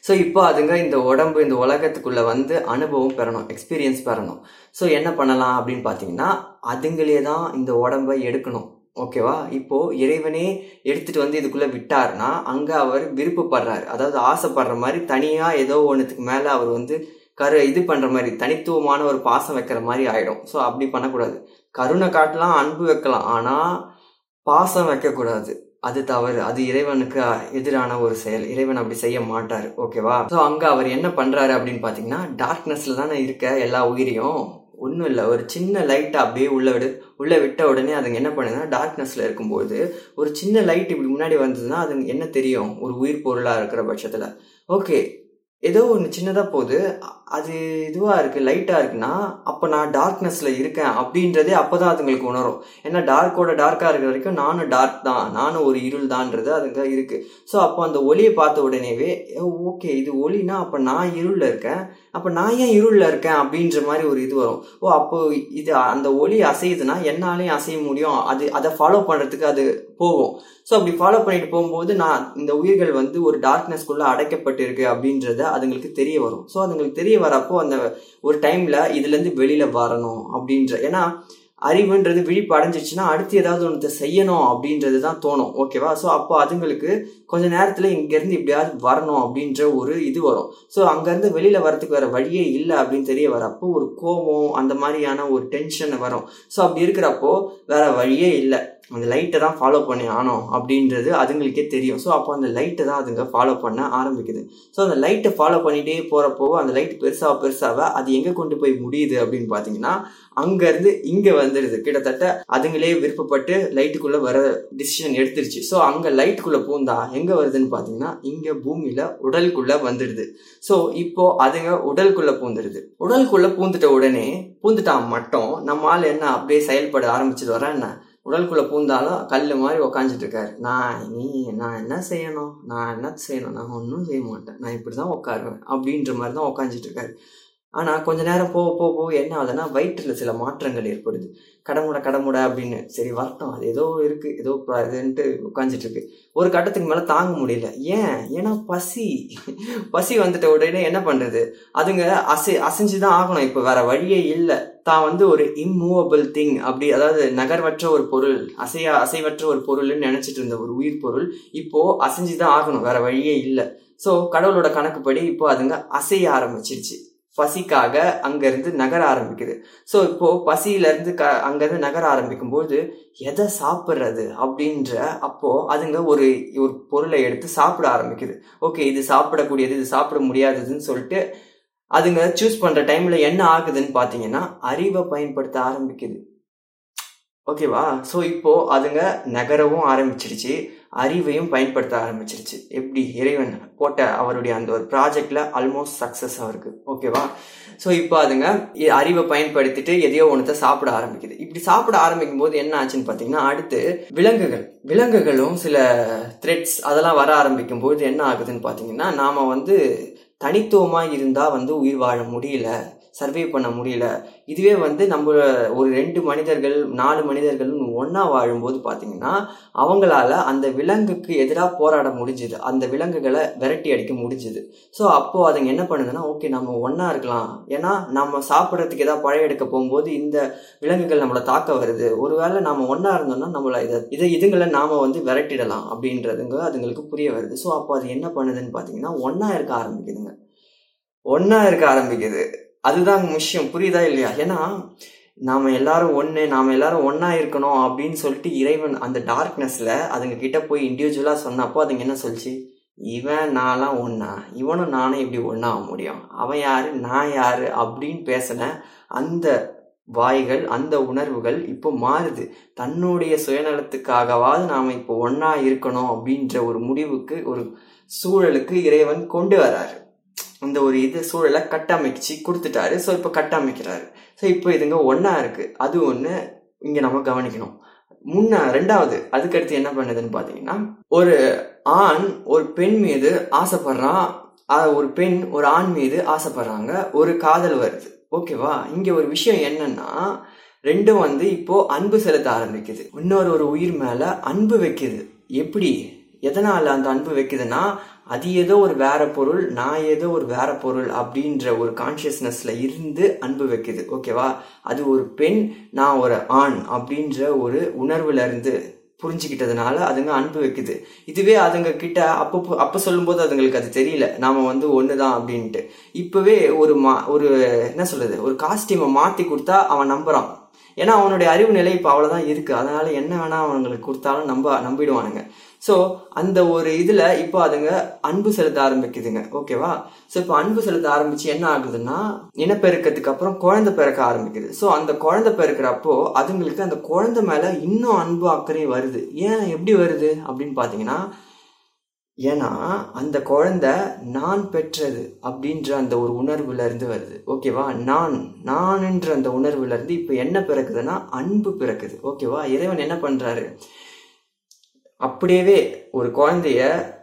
[SPEAKER 5] ஸோ இப்போ அதுங்க இந்த உடம்பு இந்த உலகத்துக்குள்ள வந்து அனுபவம் பெறணும் எக்ஸ்பீரியன்ஸ் பெறணும். ஸோ என்ன பண்ணலாம் அப்படின்னு பார்த்தீங்கன்னா அதுங்களே தான் இந்த உடம்பை எடுக்கணும். ஓகேவா? இப்போ இறைவனே எடுத்துட்டு வந்து இதுக்குள்ள விட்டாருன்னா அங்க அவர் விருப்பப்படுறாரு. அதாவது ஆசைப்படுற மாதிரி தனியா ஏதோ ஒன்றுத்துக்கு மேல அவர் வந்து கரு இது பண்ற மாதிரி தனித்துவமான ஒரு பாசம் வைக்கிற மாதிரி ஆயிடும். ஸோ அப்படி பண்ணக்கூடாது. கருணை காட்டலாம் அன்பு வைக்கலாம். ஆனா பாசம் வைக்கக்கூடாது. அது தவறு. அது இறைவனுக்கு எதிரான ஒரு செயல். இறைவன் அப்படி செய்ய மாட்டார். ஓகேவா? ஸோ அங்க அவர் என்ன பண்றாரு அப்படின்னு பாத்தீங்கன்னா டார்க்னஸ்ல தானே இருக்க எல்லா உயிரியும் ஒன்றும் இல்லை. ஒரு சின்ன லைட்டை அப்படியே உள்ளே விடு உள்ளே விட்ட உடனே அதுங்க என்ன பண்ணுதுன்னா டார்க்னஸில் இருக்கும்போது ஒரு சின்ன லைட் இப்படி முன்னாடி வந்ததுன்னா அது என்ன தெரியும்? ஒரு உயிர் பொருளாக இருக்கிற பட்சத்தில். ஓகே ஏதோ ஒன்று சின்னதாக போகுது. அது இதுவாக இருக்குது லைட்டாக இருக்குன்னா அப்போ நான் டார்க்னஸில் இருக்கேன் அப்படின்றதே அப்போ தான் அதுங்களுக்கு உணரும். ஏன்னா டார்க்கோட டார்க்காக இருக்கிற வரைக்கும் நானும் டார்க் தான் நானும் ஒரு இருள் தான்றது அதுங்க இருக்குது ஸோ அப்போ அந்த ஒளியை பார்த்த உடனேவே ஓகே இது ஒளினா அப்போ நான் இருளில் இருக்கேன். அப்போ நான் ஏன் இருளில் இருக்கேன்? அப்படின்ற மாதிரி ஒரு இது வரும். ஓ அப்போ இது அந்த ஒளி அசையுதுன்னா என்னாலையும் அசைய முடியும். அது அதை ஃபாலோ பண்ணுறதுக்கு அது போகும். ஸோ அப்படி ஃபாலோ பண்ணிட்டு போகும்போது நான் இந்த உயிர்கள் வந்து ஒரு டார்க்னஸ்குள்ளே அடைக்கப்பட்டு இருக்கு அப்படின்றத அதுங்களுக்கு தெரிய வரும். ஸோ அதுங்களுக்கு தெரிய வரப்போ அந்த ஒரு டைம்ல இதுல இருந்து வெளியில வரணும் அப்படின்ற ஏன்னா அறிவுன்றது விழிப்பு அடைஞ்சிச்சுன்னா அடுத்து ஏதாவது ஒன்று செய்யணும் அப்படின்றது தான் தோணும் ஓகேவா ஸோ அப்போ அதுங்களுக்கு கொஞ்ச நேரத்துல இங்க இருந்து இப்படியாவது வரணும் அப்படின்ற ஒரு இது வரும். ஸோ அங்கேருந்து வெளியில வரத்துக்கு வேற வழியே இல்லை அப்படின்னு தெரிய வரப்போ ஒரு கோபம் அந்த மாதிரியான ஒரு டென்ஷன் வரும். ஸோ அப்படி இருக்கிறப்போ வேற வழியே இல்லை. அந்த லைட்டை தான் ஃபாலோ பண்ணி ஆனோம் அப்படின்றது அதுங்களுக்கே தெரியும். ஸோ அப்போ அந்த லைட்டை தான் அதுங்க ஃபாலோ பண்ண ஆரம்பிக்குது. ஸோ அந்த லைட்டை ஃபாலோ பண்ணிகிட்டே போகிறப்போ அந்த லைட் பெருசாக பெருசாக அது எங்கே கொண்டு போய் முடியுது அப்படின்னு பார்த்தீங்கன்னா அங்கேருந்து இங்கே வந்துடுது கிட்டத்தட்ட அதுங்களே விருப்பப்பட்டு லைட்டுக்குள்ளே வர டிசிஷன் எடுத்துருச்சு. ஸோ அங்கே லைட்டுக்குள்ளே பூந்தா எங்கே வருதுன்னு பார்த்தீங்கன்னா இங்கே பூமியில் உடலுக்குள்ளே வந்துடுது ஸோ இப்போ அதுங்க உடலுக்குள்ளே பூந்துடுது உடலுக்குள்ளே பூந்துட்ட உடனே பூந்துட்டா மட்டும் நம்மளால் என்ன அப்படியே செயல்பட ஆரம்பிச்சிட்டு வர என்ன? உடலுக்குள்ள பூந்தாலும் கல் மாதிரி உக்காந்துட்டு இருக்காரு நான் நீ நான் என்ன செய்யணும்? நான் என்ன செய்யணும்? நான் ஒன்றும் செய்ய மாட்டேன். நான் இப்படி தான் உட்காருவேன் அப்படின்ற மாதிரி தான் உட்காந்துட்டு இருக்காரு ஆனால் கொஞ்ச நேரம் போக போக போக என்ன ஆகுதுன்னா வயிற்றில் சில மாற்றங்கள் ஏற்படுது. கடமுட கடமுட அப்படின்னு. சரி வரட்டும். அது ஏதோ இருக்குது ஏதோ இதுன்ட்டு உட்காந்துட்டுருக்கு ஒரு கட்டத்துக்கு மேலே தாங்க முடியல. ஏன்? ஏன்னா பசி. பசி வந்துட்ட உடனே என்ன பண்ணுறது அதுங்க அசை அசைஞ்சு தான் ஆகணும். இப்போ வேற வழியே இல்லை. தான் வந்து ஒரு இம்மூவபிள் திங் அப்படி அதாவது நகர்வற்ற ஒரு பொருள் அசையா அசைவற்ற ஒரு பொருள்னு நினச்சிட்டு இருந்த ஒரு உயிர் பொருள் இப்போது அசைஞ்சு தான் ஆகணும். வேற வழியே இல்லை. ஸோ கடவுளோட கணக்குப்படி இப்போ அதுங்க அசைய ஆரம்பிச்சிருச்சு. பசிக்காக அங்கிருந்து நகர ஆரம்பிக்குது. ஸோ இப்போ பசியில இருந்து க அங்கிருந்து நகர ஆரம்பிக்கும் போது எதை சாப்பிட்றது? அப்படின்ற அப்போ அதுங்க ஒரு ஒரு பொருளை எடுத்து சாப்பிட ஆரம்பிக்குது. ஓகே இது சாப்பிடக்கூடியது இது சாப்பிட முடியாததுன்னு சொல்லிட்டு அதுங்க சூஸ் பண்ற டைம்ல என்ன ஆகுதுன்னு பாத்தீங்கன்னா அறிவை பயன்படுத்த ஆரம்பிக்குது. ஓகேவா? ஸோ இப்போ அதுங்க நகரவும் ஆரம்பிச்சிருச்சு. அறிவையும் பயன்படுத்த ஆரம்பிச்சிருச்சு. எப்படி? இறைவன் போட்ட அவருடைய அந்த ஒரு ப்ராஜெக்ட்ல ஆல்மோஸ்ட் சக்சஸ் அவருக்கு. ஓகேவா ஸோ இப்போ அதுங்க அறிவை பயன்படுத்திட்டு எதையோ ஒன்றத்தை சாப்பிட ஆரம்பிக்குது. இப்படி சாப்பிட ஆரம்பிக்கும் போது என்ன ஆச்சுன்னு பார்த்தீங்கன்னா அடுத்து விலங்குகள். விலங்குகளும் சில த்ரெட்ஸ் அதெல்லாம் வர ஆரம்பிக்கும் போது என்ன ஆகுதுன்னு பார்த்தீங்கன்னா நாம வந்து தனித்துவமாக இருந்தால் வந்து உயிர் வாழ முடியல. சர்வே பண்ண முடியல. இதுவே வந்து நம்ம ஒரு ரெண்டு மனிதர்கள் நாலு மனிதர்கள் ஒன்றா வாழும்போது பார்த்திங்கன்னா அவங்களால அந்த விலங்குக்கு எதிராக போராட முடிஞ்சுது. அந்த விலங்குகளை விரட்டி அடிக்க முடிஞ்சுது. ஸோ அப்போது அதுங்க என்ன பண்ணுதுன்னா ஓகே நம்ம ஒன்றா இருக்கலாம். ஏன்னா நம்ம சாப்பிட்றதுக்கு ஏதாவது பழைய எடுக்க போகும்போது இந்த விலங்குகள் நம்மளை தாக்க வருது. ஒருவேளை நாம் ஒன்றா இருந்தோம்னா நம்மளை இதை இதை இதுங்களை நாம் வந்து விரட்டிடலாம் அப்படின்றதுங்க அதுங்களுக்கு புரிய வருது. ஸோ அப்போ அது என்ன பண்ணுதுன்னு பார்த்தீங்கன்னா ஒன்றா இருக்க ஆரம்பிக்குதுங்க. ஒன்றா இருக்க ஆரம்பிக்குது. அதுதான் விஷயம். புரியுதா இல்லையா? ஏன்னா நாம எல்லாரும் ஒன்று நாம எல்லாரும் ஒன்றா இருக்கணும் அப்படின்னு சொல்லிட்டு இறைவன் அந்த டார்க்னஸ்ல அதுங்க கிட்ட போய் இண்டிவிஜுவலாக சொன்னப்போ அதுங்க என்ன சொல்லிச்சு? இவன் நான்லாம் ஒன்றா இவனும் நானும் இப்படி ஒன்றாக ஆக முடியும். அவன் யாரு? நான் யாரு? அப்படின்னு பேசின அந்த வாய்கள் அந்த உணர்வுகள் இப்போ மாறுது. தன்னுடைய சுயநலத்துக்காகவாவது நாம இப்போ ஒன்றா இருக்கணும் அப்படின்ற ஒரு முடிவுக்கு ஒரு சூழலுக்கு இறைவன் கொண்டு வராரு. அந்த ஒரு இது சூழலை கட்டமைச்சு கொடுத்துட்டாரு. ஸோ இப்போ கட்டமைக்கிறாரு. ஸோ இப்போ இதுங்க ஒன்றா இருக்குது அது ஒன்று இங்கே நம்ம கவனிக்கணும். முன்ன ரெண்டாவது அதுக்கடுத்து என்ன பண்ணுதுன்னு பார்த்தீங்கன்னா ஒரு ஆண் ஒரு பெண் மீது ஆசைப்படுறான் ஒரு பெண் ஒரு ஆண் மீது ஆசைப்படுறாங்க. ஒரு காதல் வருது. ஓகேவா இங்கே ஒரு விஷயம் என்னன்னா ரெண்டும் வந்து இப்போ அன்பு செலுத்த ஆரம்பிக்குது. இன்னொரு ஒரு உயிர் மேல அன்பு வைக்குது. எப்படி? எதனால அந்த அன்பு வைக்குதுன்னா அது ஏதோ ஒரு வேற பொருள் நான் ஏதோ ஒரு வேற பொருள் அப்படின்ற ஒரு கான்ஷியஸ்னஸ்ல இருந்து அன்பு வைக்குது ஓகேவா அது ஒரு பெண் நான் ஒரு ஆண் அப்படின்ற ஒரு உணர்வுல இருந்து புரிஞ்சுக்கிட்டதுனால அதுங்க அன்பு வைக்குது. இதுவே அதுங்க கிட்ட அப்போ அப்ப சொல்லும்போது அதுங்களுக்கு அது தெரியல. நாம வந்து ஒண்ணுதான் அப்படின்ட்டு. இப்போவே ஒரு மா ஒரு என்ன சொல்றது? ஒரு காஸ்டியூமை மாற்றி கொடுத்தா அவன் நம்புறான். ஏன்னா அவனுடைய அறிவு நிலை இப்போ அவ்வளோதான் இருக்கு. அதனால என்ன வேணா அவங்களுக்கு கொடுத்தாலும் நம்ப நம்பிடுவானுங்க. ஸோ அந்த ஒரு இதில் இப்போ அதுங்க அன்பு செலுத்த ஆரம்பிக்குதுங்க. ஓகேவா ஸோ இப்போ அன்பு செலுத்த ஆரம்பிச்சு என்ன ஆகுதுன்னா இனப்பெருக்கத்துக்கு அப்புறம் குழந்தை பிறக்க ஆரம்பிக்குது. ஸோ அந்த குழந்தை பிறக்கிறப்போ அதுங்களுக்கு அந்த குழந்தை மேலே இன்னும் அன்பு அக்கறையும் வருது. ஏன் எப்படி வருது அப்படின்னு பார்த்தீங்கன்னா ஏன்னா அந்த குழந்தை நான் பெற்றது அப்படின்ற அந்த ஒரு உணர்வுல இருந்து வருது. ஓகேவா நான் நான்ன்ற அந்த உணர்வுல இருந்து இப்போ என்ன பிறக்குதுன்னா அன்பு பிறக்குது. ஓகேவா இறைவன் என்ன பண்றாரு? அப்படியே ஒரு குழந்தைய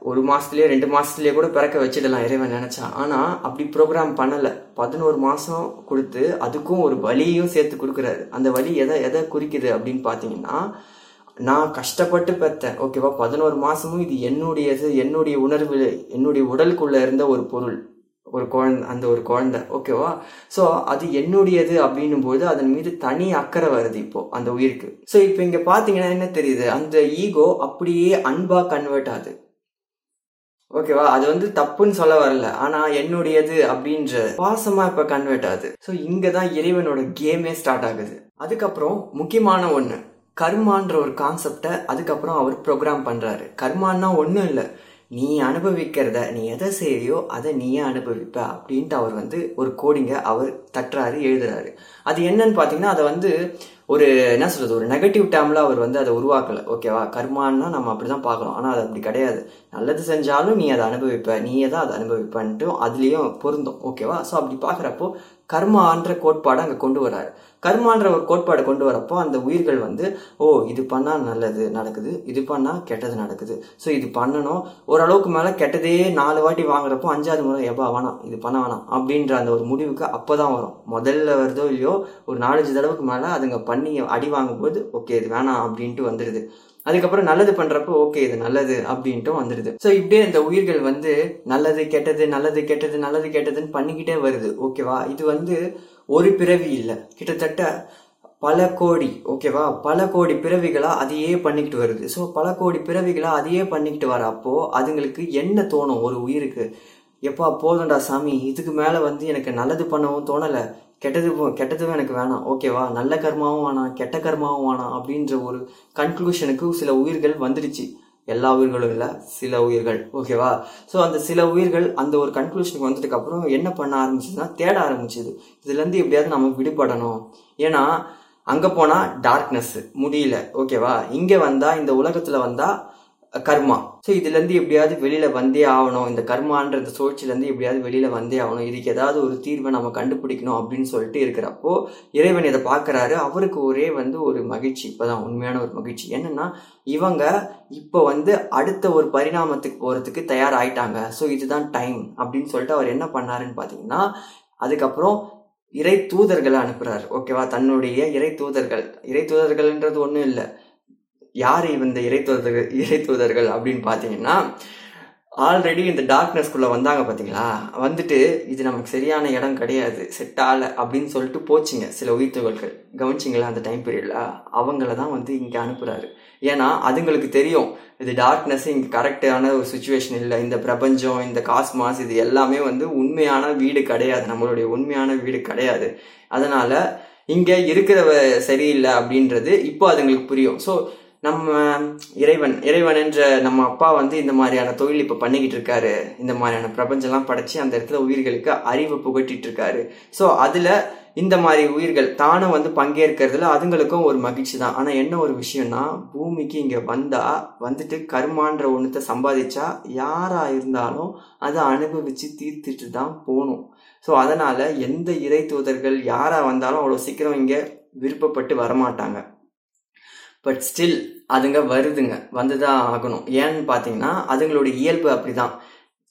[SPEAKER 5] ஒரு மாசத்துலயே ரெண்டு மாசத்துலயே கூட பிறக்க வச்சிடலாம் இறைவன் நினைச்சான் ஆனா அப்படி ப்ரோக்ராம் பண்ணல. பதினோரு மாசம் கொடுத்து அதுக்கும் ஒரு வலியும் சேர்த்து கொடுக்குறாரு. அந்த வலி எதை எதை குறிக்குது அப்படின்னு பாத்தீங்கன்னா நான் கஷ்டப்பட்டு பெற்றேன். ஓகேவா? பதினோரு மாசமும் இது என்னுடையது என்னுடைய உணர்வு என்னுடைய உடலுக்குள்ள இருந்த ஒரு பொருள். ஒரு குழந்த அந்த ஒரு குழந்தை. ஓகேவா ஸோ அது என்னுடையது அப்படின்னும் போது அதன் மீது தனி அக்கறை வருது இப்போ அந்த உயிருக்கு. ஸோ இப்போ இங்கே பார்த்தீங்கன்னா என்ன தெரியுது? அந்த ஈகோ அப்படியே அன்பா கன்வெர்ட் ஆகுது. ஓகேவா அது வந்து தப்புன்னு சொல்ல வரல. ஆனா என்னுடையது அப்படின்ற பாசமா இப்ப கன்வெர்ட் ஆகுது. சோ இங்கதான் இறைவனோட கேமே ஸ்டார்ட் ஆகுது. அதுக்கப்புறம் முக்கியமான ஒன்று கர்மான்ற ஒரு கான்செப்டை அதுக்கப்புறம் அவர் ப்ரோக்ராம் பண்றாரு. கர்மான்னா ஒன்றும் இல்லை. நீ அனுபவிக்கிறத நீ எதை செய்யறியோ அதை நீயே அனுபவிப்ப அப்படின்ட்டு அவர் வந்து ஒரு கோடிங்க அவர் தட்டுறாரு எழுதுறாரு. அது என்னன்னு பார்த்தீங்கன்னா அதை வந்து ஒரு என்ன சொல்றது ஒரு நெகட்டிவ் டேர்ம்ல அவர் வந்து அதை உருவாக்கல. ஓகேவா? கர்மான்னா நம்ம அப்படிதான் பார்க்கலாம் ஆனால் அது அப்படி கிடையாது. நல்லது செஞ்சாலும் நீ அதை அனுபவிப்ப நீயே தான் அதை அனுபவிப்பன்ட்டு அதுலேயும் பொருந்தும். ஓகேவா ஸோ அப்படி பார்க்குறப்போ கர்மான்ற கோட்பாடை அங்கே கொண்டு வராரு. கர்மான்ற ஒரு கோட்பாடு கொண்டு வரப்போ அந்த உயிர்கள் வந்து ஓ இது பண்ணால் நல்லது நடக்குது இது பண்ணால் கெட்டது நடக்குது. ஸோ இது பண்ணணும். ஓரளவுக்கு மேலே கெட்டதே நாலு வாட்டி வாங்குறப்போ அஞ்சாவது முறை எப்பா வேணாம் இது பண்ண வேணாம். அப்படின்ற அந்த ஒரு முடிவுக்கு அப்போ தான் வரும். முதல்ல வருதோ இல்லையோ ஒரு நாலஞ்சு தடவைக்கு மேலே அதுங்க பண்ணி அடி வாங்கும்போது ஓகே இது வேணாம் அப்படின்ட்டு வந்துடுது அதுக்கப்புறம் நல்லது பண்றப்போ ஓகே இது நல்லது அப்படின்ட்டு வந்துடுது ஸோ இப்படியே இந்த உயிர்கள் வந்து நல்லது கெட்டது நல்லது கெட்டது நல்லது கெட்டதுன்னு பண்ணிக்கிட்டே வருது ஓகேவா இது வந்து ஒரு பிறவி இல்லை. கிட்டத்தட்ட பல கோடி ஓகேவா பல கோடி பிறவிகளாக அதையே பண்ணிக்கிட்டு வருது. ஸோ பல கோடி பிறவிகளாக அதையே பண்ணிக்கிட்டு வரப்போ அதுங்களுக்கு என்ன தோணும்? ஒரு உயிருக்கு. எப்பா போதும்டா சாமி. இதுக்கு மேலே வந்து எனக்கு நல்லது பண்ணவும் தோணலை. கெட்டது போ- கெட்டதும் எனக்கு வேணாம். ஓகேவா நல்ல கர்மாவும் வேணாம் கெட்ட கர்மாவும் வேணாம் அப்படின்ற ஒரு கன்க்ளூஷனுக்கு சில உயிர்கள் வந்துடுச்சு. எல்லா உயிர்களும் இல்லை சில உயிர்கள். ஓகேவா ஸோ அந்த சில உயிர்கள் அந்த ஒரு கன்க்ளூஷனுக்கு வந்ததுக்கு அப்புறம் என்ன பண்ண ஆரம்பிச்சதுன்னா தேட ஆரம்பிச்சது. இதுலேருந்து எப்படியாவது நம்ம விடுபடணும். ஏன்னா அங்கே போனால் டார்க்னஸ் முடியல. ஓகேவா இங்கே வந்தால் இந்த உலகத்தில் வந்தால் கர்மா. ஸோ இதுலேருந்து எப்படியாவது வெளியில் வந்தே ஆகணும். இந்த கர்மான்ற சூழ்ச்சியிலேருந்து எப்படியாவது வெளியில் வந்தே ஆகணும். இதுக்கு ஏதாவது ஒரு தீர்வை நம்ம கண்டுபிடிக்கணும் அப்படின்னு சொல்லிட்டு இருக்கிறப்போ இறைவன் இதை பார்க்கறாரு. அவருக்கு ஒரே வந்து ஒரு மகிழ்ச்சி. இப்பதான் உண்மையான ஒரு மகிழ்ச்சி. என்னென்னா இவங்க இப்போ வந்து அடுத்த ஒரு பரிணாமத்துக்கு போகிறதுக்கு தயாராகிட்டாங்க ஸோ இதுதான் டைம் அப்படின்னு சொல்லிட்டு அவர் என்ன பண்ணாருன்னு பார்த்தீங்கன்னா அதுக்கப்புறம் இறை தூதர்களை அனுப்புகிறார் ஓகேவா தன்னுடைய இறை தூதர்கள். இறை தூதர்கள்ன்றது ஒன்றும் இல்லை. யார் இந்த இறை தூதர்கள் அப்படின்னு பார்த்தீங்கன்னா ஆல்ரெடி இந்த டார்க்னஸ்க்குள்ளே வந்தாங்க பார்த்தீங்களா? வந்துட்டு இது நமக்கு சரியான இடம் கிடையாது செட் ஆகலை அப்படின்னு சொல்லிட்டு போச்சுங்க சில உயிர் கவனிச்சிங்களா அந்த டைம் பீரியடில் அவங்கள தான் வந்து இங்கே அனுப்புகிறாரு ஏன்னா அதுங்களுக்கு தெரியும் இது டார்க்னஸ் இங்கே கரெக்டான ஒரு சுச்சுவேஷன் இல்லை. இந்த பிரபஞ்சம் இந்த காஸ்மாஸ் இது எல்லாமே வந்து உண்மையான வீடு கிடையாது. நம்மளுடைய உண்மையான வீடு கிடையாது. அதனால் இங்கே இருக்கிறவ சரியில்லை அப்படின்றது இப்போ அதுங்களுக்கு புரியும். ஸோ நம்ம இறைவன் இறைவன் என்ற நம்ம அப்பா வந்து இந்த மாதிரியான தொழில் இப்போ பண்ணிக்கிட்டு இருக்காரு. இந்த மாதிரியான பிரபஞ்சம்லாம் படைச்சி அந்த இடத்துல உயிர்களுக்கு அறிவை புகட்டிட்டு இருக்காரு. ஸோ அதில் இந்த மாதிரி உயிர்கள் தானும் வந்து பங்கேற்கிறதுல அதுங்களுக்கும் ஒரு மகிழ்ச்சி தான். ஆனால் என்ன ஒரு விஷயம்னா பூமிக்கு இங்கே வந்தால் வந்துட்டு கர்மான்ற ஒன்றத்தை சம்பாதிச்சா யாராக இருந்தாலும் அதை அனுபவிச்சு தீர்த்துட்டு தான் போகணும். ஸோ அதனால் எந்த இறை தூதர்கள் யாராக வந்தாலும் அவ்வளோ சீக்கிரம் இங்கே விருப்பப்பட்டு வரமாட்டாங்க. பட் ஸ்டில் அதுங்க வருதுங்க. வந்து தான் ஆகணும். ஏன்னு பார்த்தீங்கன்னா அதுங்களுடைய இயல்பு அப்படிதான்.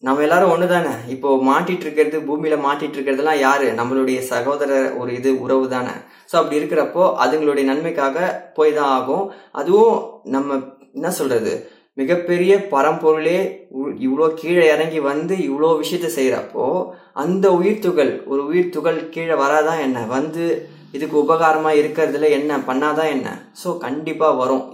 [SPEAKER 5] நம்ம எல்லாரும் ஒன்று தானே இப்போ மாட்டிட்டு இருக்கிறது பூமியில மாட்டிட்டு இருக்கிறதுலாம் யாரு? நம்மளுடைய சகோதர ஒரு இது உறவு தானே. ஸோ அப்படி இருக்கிறப்போ அதுங்களுடைய நன்மைக்காக போய் தான் ஆகும். அதுவும் நம்ம என்ன சொல்றது? மிகப்பெரிய பரம்பொருளே இவ்வளோ கீழே இறங்கி வந்து இவ்வளோ விஷயத்த செய்கிறப்போ அந்த உயிர் துகள் ஒரு உயிர் துகள் கீழே வராதான் என்ன? வந்து இதுக்கு உபகாரமாக இருக்கிறதுல என்ன? பண்ணாதான் என்ன? ஸோ கண்டிப்பாக வரும்.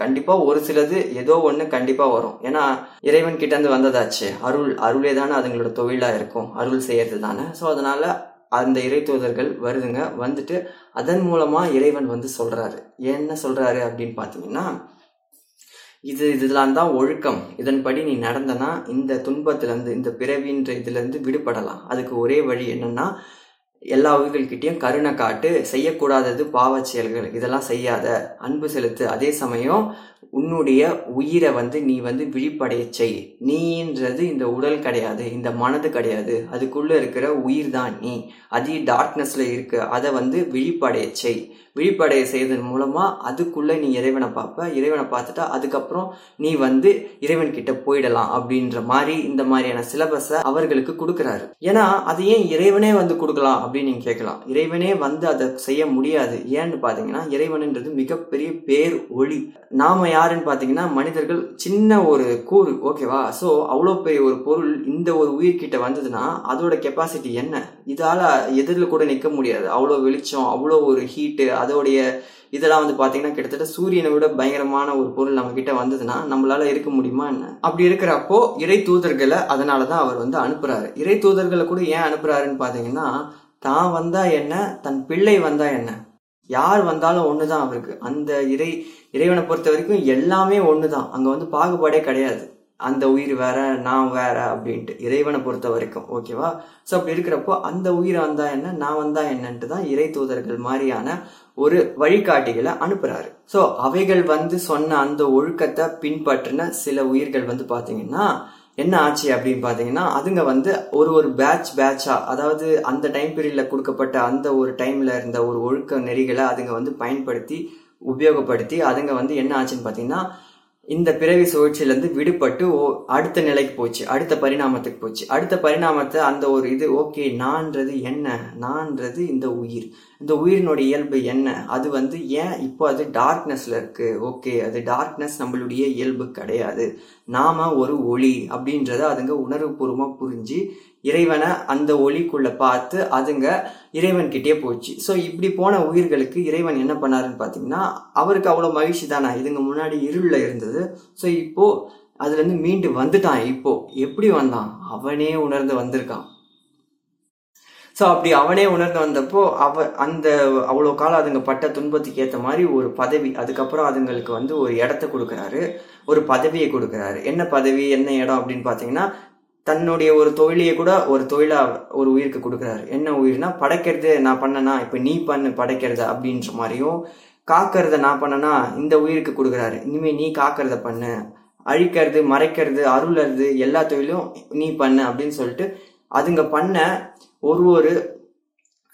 [SPEAKER 5] கண்டிப்பாக ஒரு சிலது ஏதோ ஒன்று கண்டிப்பாக வரும். ஏன்னா இறைவன் கிட்டேருந்து வந்ததாச்சு. அருள் அருளே தானே அதுங்களோட தொழிலாக இருக்கும். அருள் செய்யறது தானே. ஸோ அதனால் அந்த இறை தூதர்கள் வருதுங்க. வந்துட்டு அதன் மூலமாக இறைவன் வந்து சொல்கிறாரு என்ன சொல்கிறாரு அப்படின்னு பார்த்தீங்கன்னா இது இதெல்லாம் தான் ஒழுக்கம். இதன்படி நீ நடந்தனா இந்த துன்பத்திலேருந்து இந்த பிறவின்ற இதுலேருந்து விடுபடலாம். அதுக்கு ஒரே வழி என்னன்னா எல்லா உயிர்கள்கிட்டையும் கருணை காட்டு செய்யக்கூடாதது பாவ செயல்கள் இதெல்லாம் செய்யாத. அன்பு செலுத்து. அதே சமயம் உன்னுடைய உயிரை வந்து நீ வந்து விழிப்படைய செய். நீன்றது இந்த உடல் கிடையாது இந்த மனது கிடையாது. அதுக்குள்ளே இருக்கிற உயிர் தான் நீ. அது டார்க்னஸில் இருக்கு. அதை வந்து விழிப்படைய செய். விழிப்படைய செய்வதன் மூலமாக அதுக்குள்ளே நீ இறைவனை பார்ப்ப இறைவனை பார்த்துட்டா அதுக்கப்புறம் நீ வந்து இறைவன்கிட்ட போயிடலாம் அப்படின்ற மாதிரி இந்த மாதிரியான சிலபஸை அவர்களுக்கு கொடுக்குறாரு. ஏன்னா அது ஏன் இறைவனே வந்து கொடுக்கலாம் அப்படின்னு நீங்க கேட்கலாம். இறைவனே வந்து அதை செய்ய முடியாது. ஏன்னு பாத்தீங்கன்னா இறைவன்ன்றது மிகப்பெரிய பேர் ஒளி நாம யாருன்னு பாத்தீங்கன்னா மனிதர்கள் சின்ன ஒரு கூறு ஓகேவா சோ அவ்வளோ பெரிய ஒரு பொருள் இந்த ஒரு உயிர்கிட்ட வந்ததுன்னா அதோட கெப்பாசிட்டி என்ன? இதால எதிரில் கூட நிற்க முடியாது. அவ்வளோ வெளிச்சம் அவ்வளோ ஒரு ஹீட்டு அதோடைய இதெல்லாம் வந்து பாத்தீங்கன்னா கிட்டத்தட்ட சூரியனை விட பயங்கரமான ஒரு பொருள் நம்ம கிட்ட வந்ததுன்னா நம்மளால இருக்க முடியுமா என்ன? அப்படி இருக்கிறப்போ இறை தூதர்களை அதனாலதான் அவர் வந்து அனுப்புறாரு. இறை தூதர்களை கூட ஏன் அனுப்புறாருன்னு பாத்தீங்கன்னா தான் வந்தா என்ன? தன் பிள்ளை வந்தா என்ன? யார் வந்தாலும் ஒண்ணுதான் அவருக்கு. அந்த இறை இறைவனை பொறுத்த வரைக்கும் எல்லாமே ஒண்ணுதான். அங்க வந்து பாகுபாடே கிடையாது. அந்த உயிர் வேற நான் வேற அப்படின்ட்டு. இறைவனை பொறுத்த வரைக்கும். ஓகேவா? ஸோ அப்படி இருக்கிறப்போ அந்த உயிர் வந்தா என்ன? நான் வந்தா என்னன்ட்டு தான் இறை தூதர்கள் மாதிரியான ஒரு வழிகாட்டிகளை அனுப்புறாரு. ஸோ அவைகள் வந்து சொன்ன அந்த ஒழுக்கத்தை பின்பற்றின சில உயிர்கள் வந்து பாத்தீங்கன்னா என்ன ஆச்சு அப்படின்னு பார்த்தீங்கன்னா அதுங்க வந்து ஒரு ஒரு பேட்ச் பேட்சா அதாவது அந்த டைம் பீரியடில் கொடுக்கப்பட்ட அந்த ஒரு டைமில் இருந்த ஒரு ஒழுக்க நெறிகளை அதுங்க வந்து பயன்படுத்தி உபயோகப்படுத்தி அதுங்க வந்து என்ன ஆச்சுன்னு பார்த்தீங்கன்னா இந்த பிறவி சுழற்சியிலேருந்து விடுபட்டு ஓ அடுத்த நிலைக்கு போச்சு. அடுத்த பரிணாமத்துக்கு போச்சு. அடுத்த பரிணாமத்தை அந்த ஒரு இது ஓகே நான்றது என்ன? நான்றது இந்த உயிர். இந்த உயிரினுடைய இயல்பு என்ன? அது வந்து ஏன் இப்போ அது டார்க்னஸ்ல இருக்கு? ஓகே அது டார்க்னஸ் நம்மளுடைய இயல்பு கிடையாது. நாம ஒரு ஒளி அப்படின்றத அதுங்க உணர்வுபூர்வமாக புரிஞ்சு இறைவனை அந்த ஒளிக்குள்ள பார்த்து அதுங்க இறைவன்கிட்டே போச்சு. ஸோ இப்படி போன உயிர்களுக்கு இறைவன் என்ன பண்ணாருன்னு பார்த்தீங்கன்னா அவருக்கு அவ்வளோ மகிழ்ச்சி தானே? இதுங்க முன்னாடி இருளில் இருந்தது. ஸோ இப்போ அதுல இருந்து மீண்டு வந்துட்டான். இப்போ எப்படி வந்தான்? அவனே உணர்ந்து வந்திருக்கான். ஸோ அப்படி அவனே உணர்ந்து வந்தப்போ அவ அந்த அவ்வளோ காலம் அதுங்க பட்ட துன்பத்துக்கு ஏற்ற மாதிரி ஒரு பதவி அதுக்கப்புறம் அதுங்களுக்கு வந்து ஒரு இடத்த கொடுக்குறாரு. ஒரு பதவியை கொடுக்குறாரு. என்ன பதவி? என்ன இடம் அப்படின்னு பார்த்தீங்கன்னா தன்னுடைய ஒரு தொழிலையே கூட ஒரு தொழிலா ஒரு உயிருக்கு கொடுக்குறாரு. என்ன உயிர்னா படைக்கிறது நான் பண்ணனா இப்ப நீ பண்ணு படைக்கிறது அப்படின்ற மாதிரியும் காக்கிறத நான் பண்ணனா இந்த உயிருக்கு கொடுக்குறாரு. இனிமே நீ காக்கிறத பண்ணு. அழிக்கிறது மறைக்கிறது அருளறது எல்லா தொழிலும் நீ பண்ணு அப்படின்னு சொல்லிட்டு அதுங்க பண்ண ஒரு ஒரு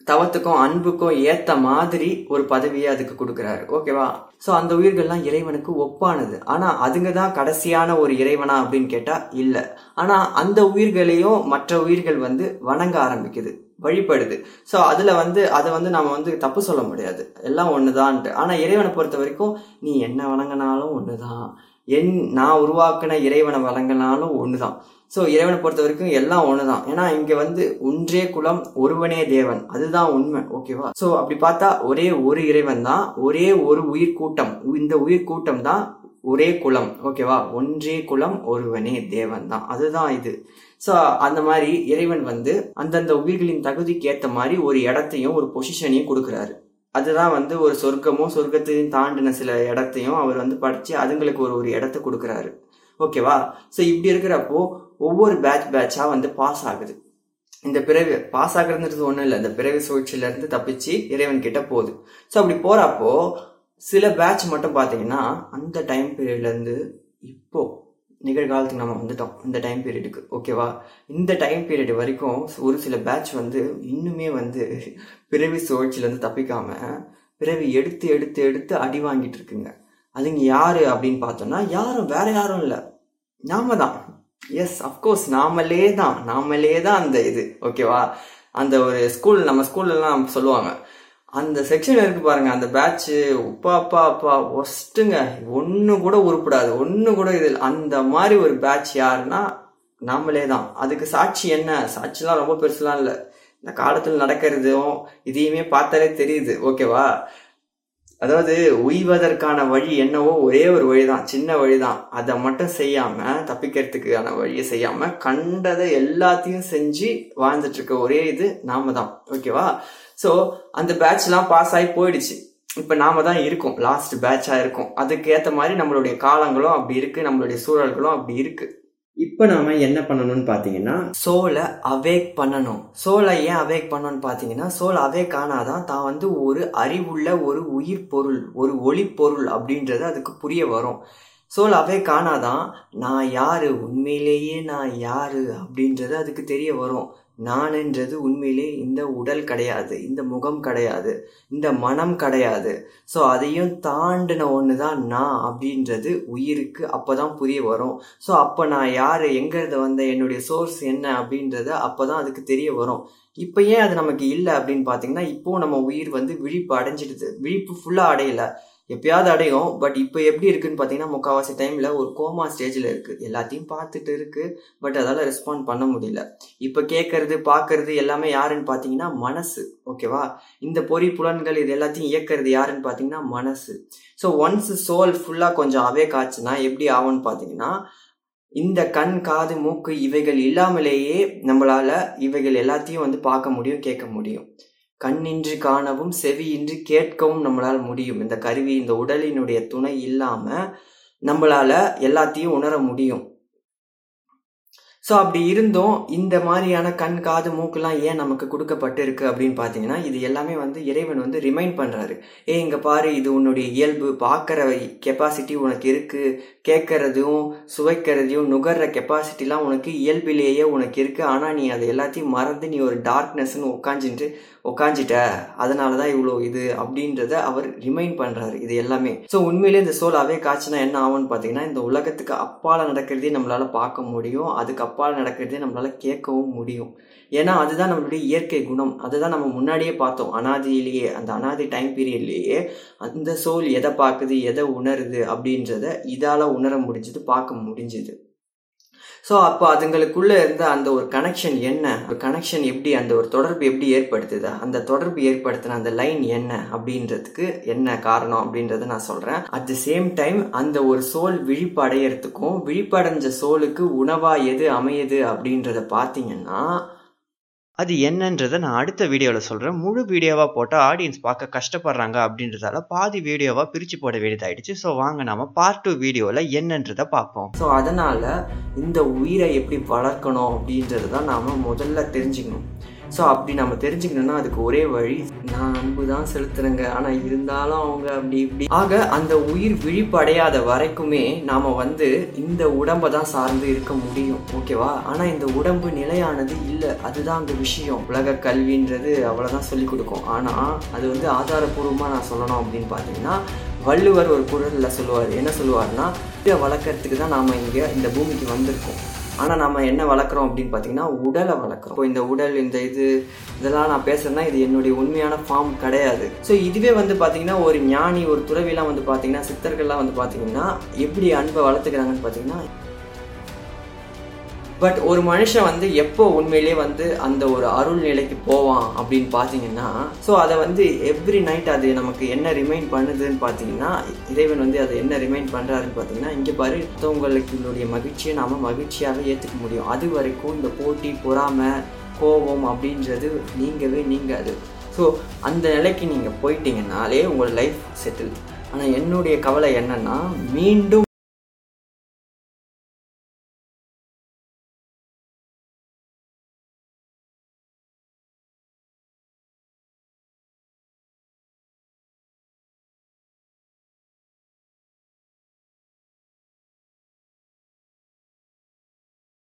[SPEAKER 5] தவத்துக்கும் அன்புக்கும் ஏத்த மாதிரி ஒரு பதவியை அதுக்கு கொடுக்குறாரு. ஓகேவா? ஸோ அந்த உயிர்கள்லாம் இறைவனுக்கு ஒப்பானது. ஆனால் அதுங்க தான் கடைசியான ஒரு இறைவனா அப்படின்னு கேட்டால் இல்லை. ஆனால் அந்த உயிர்களையும் மற்ற உயிர்கள் வந்து வணங்க ஆரம்பிக்குது வழிபடுது. ஸோ அதில் வந்து அதை வந்து நாம் வந்து தப்பு சொல்ல முடியாது. எல்லாம் ஒண்ணுதான்ட்டு. ஆனால் இறைவனை பொறுத்த வரைக்கும் நீ என்ன வணங்கினாலும் ஒன்று தான் என் நான் உருவாக்கின இறைவனை வழங்கினாலும் தான் ஸோ இறைவனை பொறுத்த வரைக்கும் எல்லாம் ஒன்று தான் ஏன்னா இங்கே வந்து ஒன்றே குலம் ஒருவனே தேவன். அதுதான் உண்மை ஓகேவா ஸோ அப்படி பார்த்தா ஒரே ஒரு இறைவன் தான் ஒரே ஒரு உயிர் கூட்டம். இந்த உயிர் கூட்டம் தான் ஒரே குலம் ஓகேவா ஒன்றே குலம் ஒருவனே தேவன் தான். அதுதான் இது. ஸோ அந்த மாதிரி இறைவன் வந்து அந்தந்த உயிர்களின் தகுதிக்கு ஏற்ற மாதிரி ஒரு இடத்தையும் ஒரு பொசிஷனையும் கொடுக்குறாரு. அதுதான் வந்து ஒரு சொர்க்கமும் சொர்க்கத்தையும் தாண்டின சில இடத்தையும் அவர் வந்து படித்து அதுங்களுக்கு ஒரு ஒரு இடத்த கொடுக்குறாரு. ஓகேவா? ஸோ இப்படி இருக்கிறப்போ ஒவ்வொரு பேட்ச் பேட்சாக வந்து பாஸ் ஆகுது. இந்த பிறவி பாஸ் ஆகுறதுன்றது ஒன்றும் இல்லை. இந்த பிறவி சூழ்ச்சியிலேருந்து தப்பிச்சு இறைவன் கிட்ட போகுது. ஸோ அப்படி போகிறப்போ சில பேட்ச் மட்டும் பார்த்தீங்கன்னா அந்த டைம் பீரியட்லேருந்து இப்போது நிகழ்காலத்துக்கு நம்ம வந்துட்டோம். இந்த டைம் பீரியடுக்கு ஓகேவா இந்த டைம் பீரியட் வரைக்கும் ஒரு சில பேட்ச் வந்து இன்னுமே வந்து பிறவி சுழற்சியிலேருந்து தப்பிக்காமல் தப்பிக்காம பிறவி எடுத்து எடுத்து எடுத்து அடி வாங்கிட்டு இருக்குங்க. அதுங்க யாரு அப்படின்னு பார்த்தோம்னா யாரும் வேற யாரும் இல்லை. நாம தான். எஸ் அஃப்கோர்ஸ் நாமளே தான். நாமளே தான் அந்த இது ஓகேவா அந்த ஒரு ஸ்கூல் நம்ம ஸ்கூல்லலாம் சொல்லுவாங்க அந்த செக்ஷன் இருக்கு பாருங்க அந்த பேட்ச் உப்பா அப்பா அப்பா ஒஸ்ட்டுங்க. ஒன்று கூட உருப்படாது. ஒன்று கூட இது அந்த மாதிரி ஒரு பேட்ச் யாருன்னா நாமளே தான். அதுக்கு சாட்சி என்ன? சாட்சிலாம் ரொம்ப பெருசுலாம் இல்லை. இந்த காலத்தில் நடக்கிறதும் இதையுமே பார்த்தாலே தெரியுது. ஓகேவா அதாவது உய்வதற்கான வழி என்னவோ ஒரே ஒரு வழி தான் சின்ன வழி தான் அதை மட்டும் செய்யாம தப்பிக்கிறதுக்கான வழியை செய்யாம கண்டதை எல்லாத்தையும் செஞ்சு வாழ்ந்துட்டு இருக்க ஒரே இது நாம தான் ஓகேவா சோ அந்த பேட்ச்லாம் பாஸ் ஆகி போயிடுச்சு. இப்ப நாம தான் இருக்கோம். லாஸ்ட் பேட்சா இருக்கும். அதுக்கு ஏத்த மாதிரி நம்மளுடைய காலங்களும் அப்படி இருக்கு. நம்மளுடைய சூழல்களும் அப்படி இருக்கு. இப்போ நாம என்ன பண்ணணும்னு பார்த்தீங்கன்னா சோலை அவேக் பண்ணணும். சோலை ஏன் அவேக் பண்ணணும்னு பார்த்தீங்கன்னா சோல் அவேக் ஆனாதான் தான் வந்து ஒரு அறிவுள்ள ஒரு உயிர் பொருள் ஒரு ஒளி பொருள் அப்படின்றது அதுக்கு புரிய வரும். சோல் அவேக் ஆனாதான் நான் யாரு? உண்மையிலேயே நான் யாரு? அப்படின்றது அதுக்கு தெரிய வரும். நான் என்றது உண்மையிலே இந்த உடல் கிடையாது இந்த முகம் கிடையாது இந்த மனம் கிடையாது. ஸோ அதையும் தாண்டின ஒன்று தான் நான் அப்படின்றது உயிருக்கு அப்போ தான் புரிய வரும். ஸோ அப்போ நான் யார் எங்கேருந்து வந்த என்னுடைய சோர்ஸ் என்ன அப்படின்றத அப்போ தான் அதுக்கு தெரிய வரும். இப்போ ஏன் அது நமக்கு இல்லை அப்படின்னு பார்த்தீங்கன்னா இப்போ நம்ம உயிர் வந்து விழிப்பு அடைஞ்சிடுது. விழிப்பு ஃபுல்லாக அடையலை. எப்பயாவது அடையும். பட் இப்போ எப்படி இருக்குன்னு பார்த்தீங்கன்னா முக்கால்வாசி டைமில் ஒரு கோமா ஸ்டேஜில் இருக்குது எல்லாத்தையும் பார்த்துட்டு இருக்குது பட் அதால் ரெஸ்பாண்ட் பண்ண முடியல. இப்போ கேட்கறது பார்க்கறது எல்லாமே யாருன்னு பார்த்தீங்கன்னா மனசு. ஓகேவா இந்த பொறி புலன்கள் இது எல்லாத்தையும் இயக்கிறது யாருன்னு பார்த்தீங்கன்னா மனசு. ஸோ ஒன்ஸ் சோல் ஃபுல்லாக கொஞ்சம் அவே காய்ச்சுனா எப்படி ஆகும்னு பார்த்தீங்கன்னா இந்த கண் காது மூக்கு இவைகள் இல்லாமலேயே நம்மளால் இவைகள் எல்லாத்தையும் வந்து பார்க்க முடியும் கேட்க முடியும். கண்ணின்றி காணவும் செவியின்றி கேட்கவும் நம்மளால் முடியும். இந்த கருவி இந்த உடலினுடைய துணை இல்லாம நம்மளால எல்லாத்தையும் உணர முடியும். ஸோ அப்படி இருந்தும் இந்த மாதிரியான கண் காது மூக்குலாம் ஏன் நமக்கு கொடுக்கப்பட்டு இருக்கு அப்படின்னு பார்த்தீங்கன்னா இது எல்லாமே வந்து இறைவன் வந்து ரிமைண்ட் பண்ணுறாரு ஏ இங்கே பாரு இது உன்னுடைய இயல்பு. பார்க்குற கெப்பாசிட்டி உனக்கு இருக்கு. கேட்கறதையும் சுவைக்கிறதையும் நுகர்ற கெப்பாசிட்டிலாம் உனக்கு இயல்பிலேயே உனக்கு இருக்கு. ஆனால் நீ அதை எல்லாத்தையும் மறந்து நீ ஒரு டார்க்னஸ்ன்னு உட்காந்துட்டு உக்காஞ்சிட்ட அதனால தான் இவ்வளோ இது அப்படின்றத அவர் ரிமைண்ட் பண்ணுறாரு இது எல்லாமே. ஸோ உண்மையிலேயே இந்த சோல் அவே காய்ச்சினா என்ன ஆகும்னு பார்த்தீங்கன்னா இந்த உலகத்துக்கு அப்பால் நடக்கிறதே நம்மளால் பார்க்க முடியும். அதுக்கு அப்பால் நடக்கிறதே நம்மளால் கேட்கவும் முடியும். ஏன்னா அதுதான் நம்மளுடைய இயற்கை குணம். அதுதான் நம்ம முன்னாடியே பார்த்தோம். அனாதியிலேயே அந்த அனாதி டைம் பீரியட்லேயே அந்த சோல் எதை பார்க்குது எதை உணருது அப்படின்றத இதால் உணர முடிஞ்சது பார்க்க முடிஞ்சுது. ஸோ அப்போ அதுங்களுக்குள்ளே இருந்த அந்த ஒரு கனெக்ஷன் என்ன? ஒரு கனெக்ஷன் எப்படி அந்த ஒரு தொடர்பு எப்படி ஏற்படுத்துது? அந்த தொடர்பு ஏற்படுத்தின அந்த லைன் என்ன? அப்படின்றதுக்கு என்ன காரணம் அப்படின்றத நான் சொல்கிறேன் அட் தி சேம் டைம் அந்த ஒரு சோல் விழிப்படையறதுக்கும் விழிப்படைஞ்ச சோலுக்கு உணவாக எது அமையுது அப்படின்றத பார்த்தீங்கன்னா
[SPEAKER 2] அது என்னன்றதை நான் அடுத்த வீடியோவில் சொல்கிறேன் முழு வீடியோவாக போட்டால் ஆடியன்ஸ் பார்க்க கஷ்டப்படுறாங்க அப்படின்றதால பாதி வீடியோவாக பிரித்து போட வேண்டியதாயிடுச்சு. ஸோ வாங்க நாம பார்ட் டூ வீடியோவில் என்னன்றதை பார்ப்போம்.
[SPEAKER 5] ஸோ அதனால் இந்த உயிரை எப்படி வளர்க்கணும் அப்படின்றது தான் நாம் முதல்ல தெரிஞ்சுக்கணும். ஸோ அப்படி நம்ம தெரிஞ்சுக்கணும்னா அதுக்கு ஒரே வழி நான் அன்பு தான் செலுத்துறேங்க. ஆனால் இருந்தாலும் அவங்க அப்படி இப்படி. ஆக அந்த உயிர் விழிப்படையாத வரைக்குமே நாம் வந்து இந்த உடம்பை தான் சார்ந்து இருக்க முடியும். ஓகேவா ஆனால் இந்த உடம்பு நிலையானது இல்லை. அதுதான் அந்த விஷயம். உலக கல்வின்றது அவ்வளோதான் சொல்லி கொடுக்கும். ஆனால் அது வந்து ஆதாரபூர்வமாக நான் சொல்லணும் அப்படின்னு பார்த்தீங்கன்னா வள்ளுவர் ஒரு குரலில் சொல்லுவார். என்ன சொல்லுவார்னா இதை வளர்க்கறதுக்கு தான் நாம் இங்கே இந்த பூமிக்கு வந்திருக்கோம். ஆனால் நம்ம என்ன வளர்க்குறோம் அப்படின்னு பார்த்தீங்கன்னா உடலை வளர்க்குறோம். இப்போ இந்த உடல் இந்த இது இதெல்லாம் நான் பேசுறேன்னா இது என்னுடைய உண்மையான ஃபார்ம் கிடையாது. ஸோ இதுவே வந்து பார்த்தீங்கன்னா ஒரு ஞானி ஒரு துறவிலாம் வந்து பார்த்தீங்கன்னா சித்தர்கள்லாம் வந்து பார்த்தீங்கன்னா எப்படி அன்பை வளர்த்துக்கிறாங்கன்னு பார்த்தீங்கன்னா பட் ஒரு மனுஷன் வந்து எப்போ உண்மையிலேயே வந்து அந்த ஒரு அருள் நிலைக்கு போவான் அப்படின்னு பார்த்தீங்கன்னா ஸோ அதை வந்து எவ்ரி நைட் அது நமக்கு என்ன ரிமைண்ட் பண்ணுதுன்னு பார்த்தீங்கன்னா இறைவன் வந்து அதை என்ன ரிமைண்ட் பண்ணுறாருன்னு பார்த்தீங்கன்னா இங்கே பாரு மகிழ்ச்சியை நாம் மகிழ்ச்சியாகவே ஏற்றுக்க முடியும். அது வரைக்கும் இந்த போட்டி பொறாமை கோபம் அப்படின்றது நீங்கவே நீங்காது. ஸோ அந்த நிலைக்கு நீங்கள் போயிட்டீங்கன்னாலே உங்கள் லைஃப் செட்டில் ஆனால் என்னுடைய கவலை என்னன்னா மீண்டும்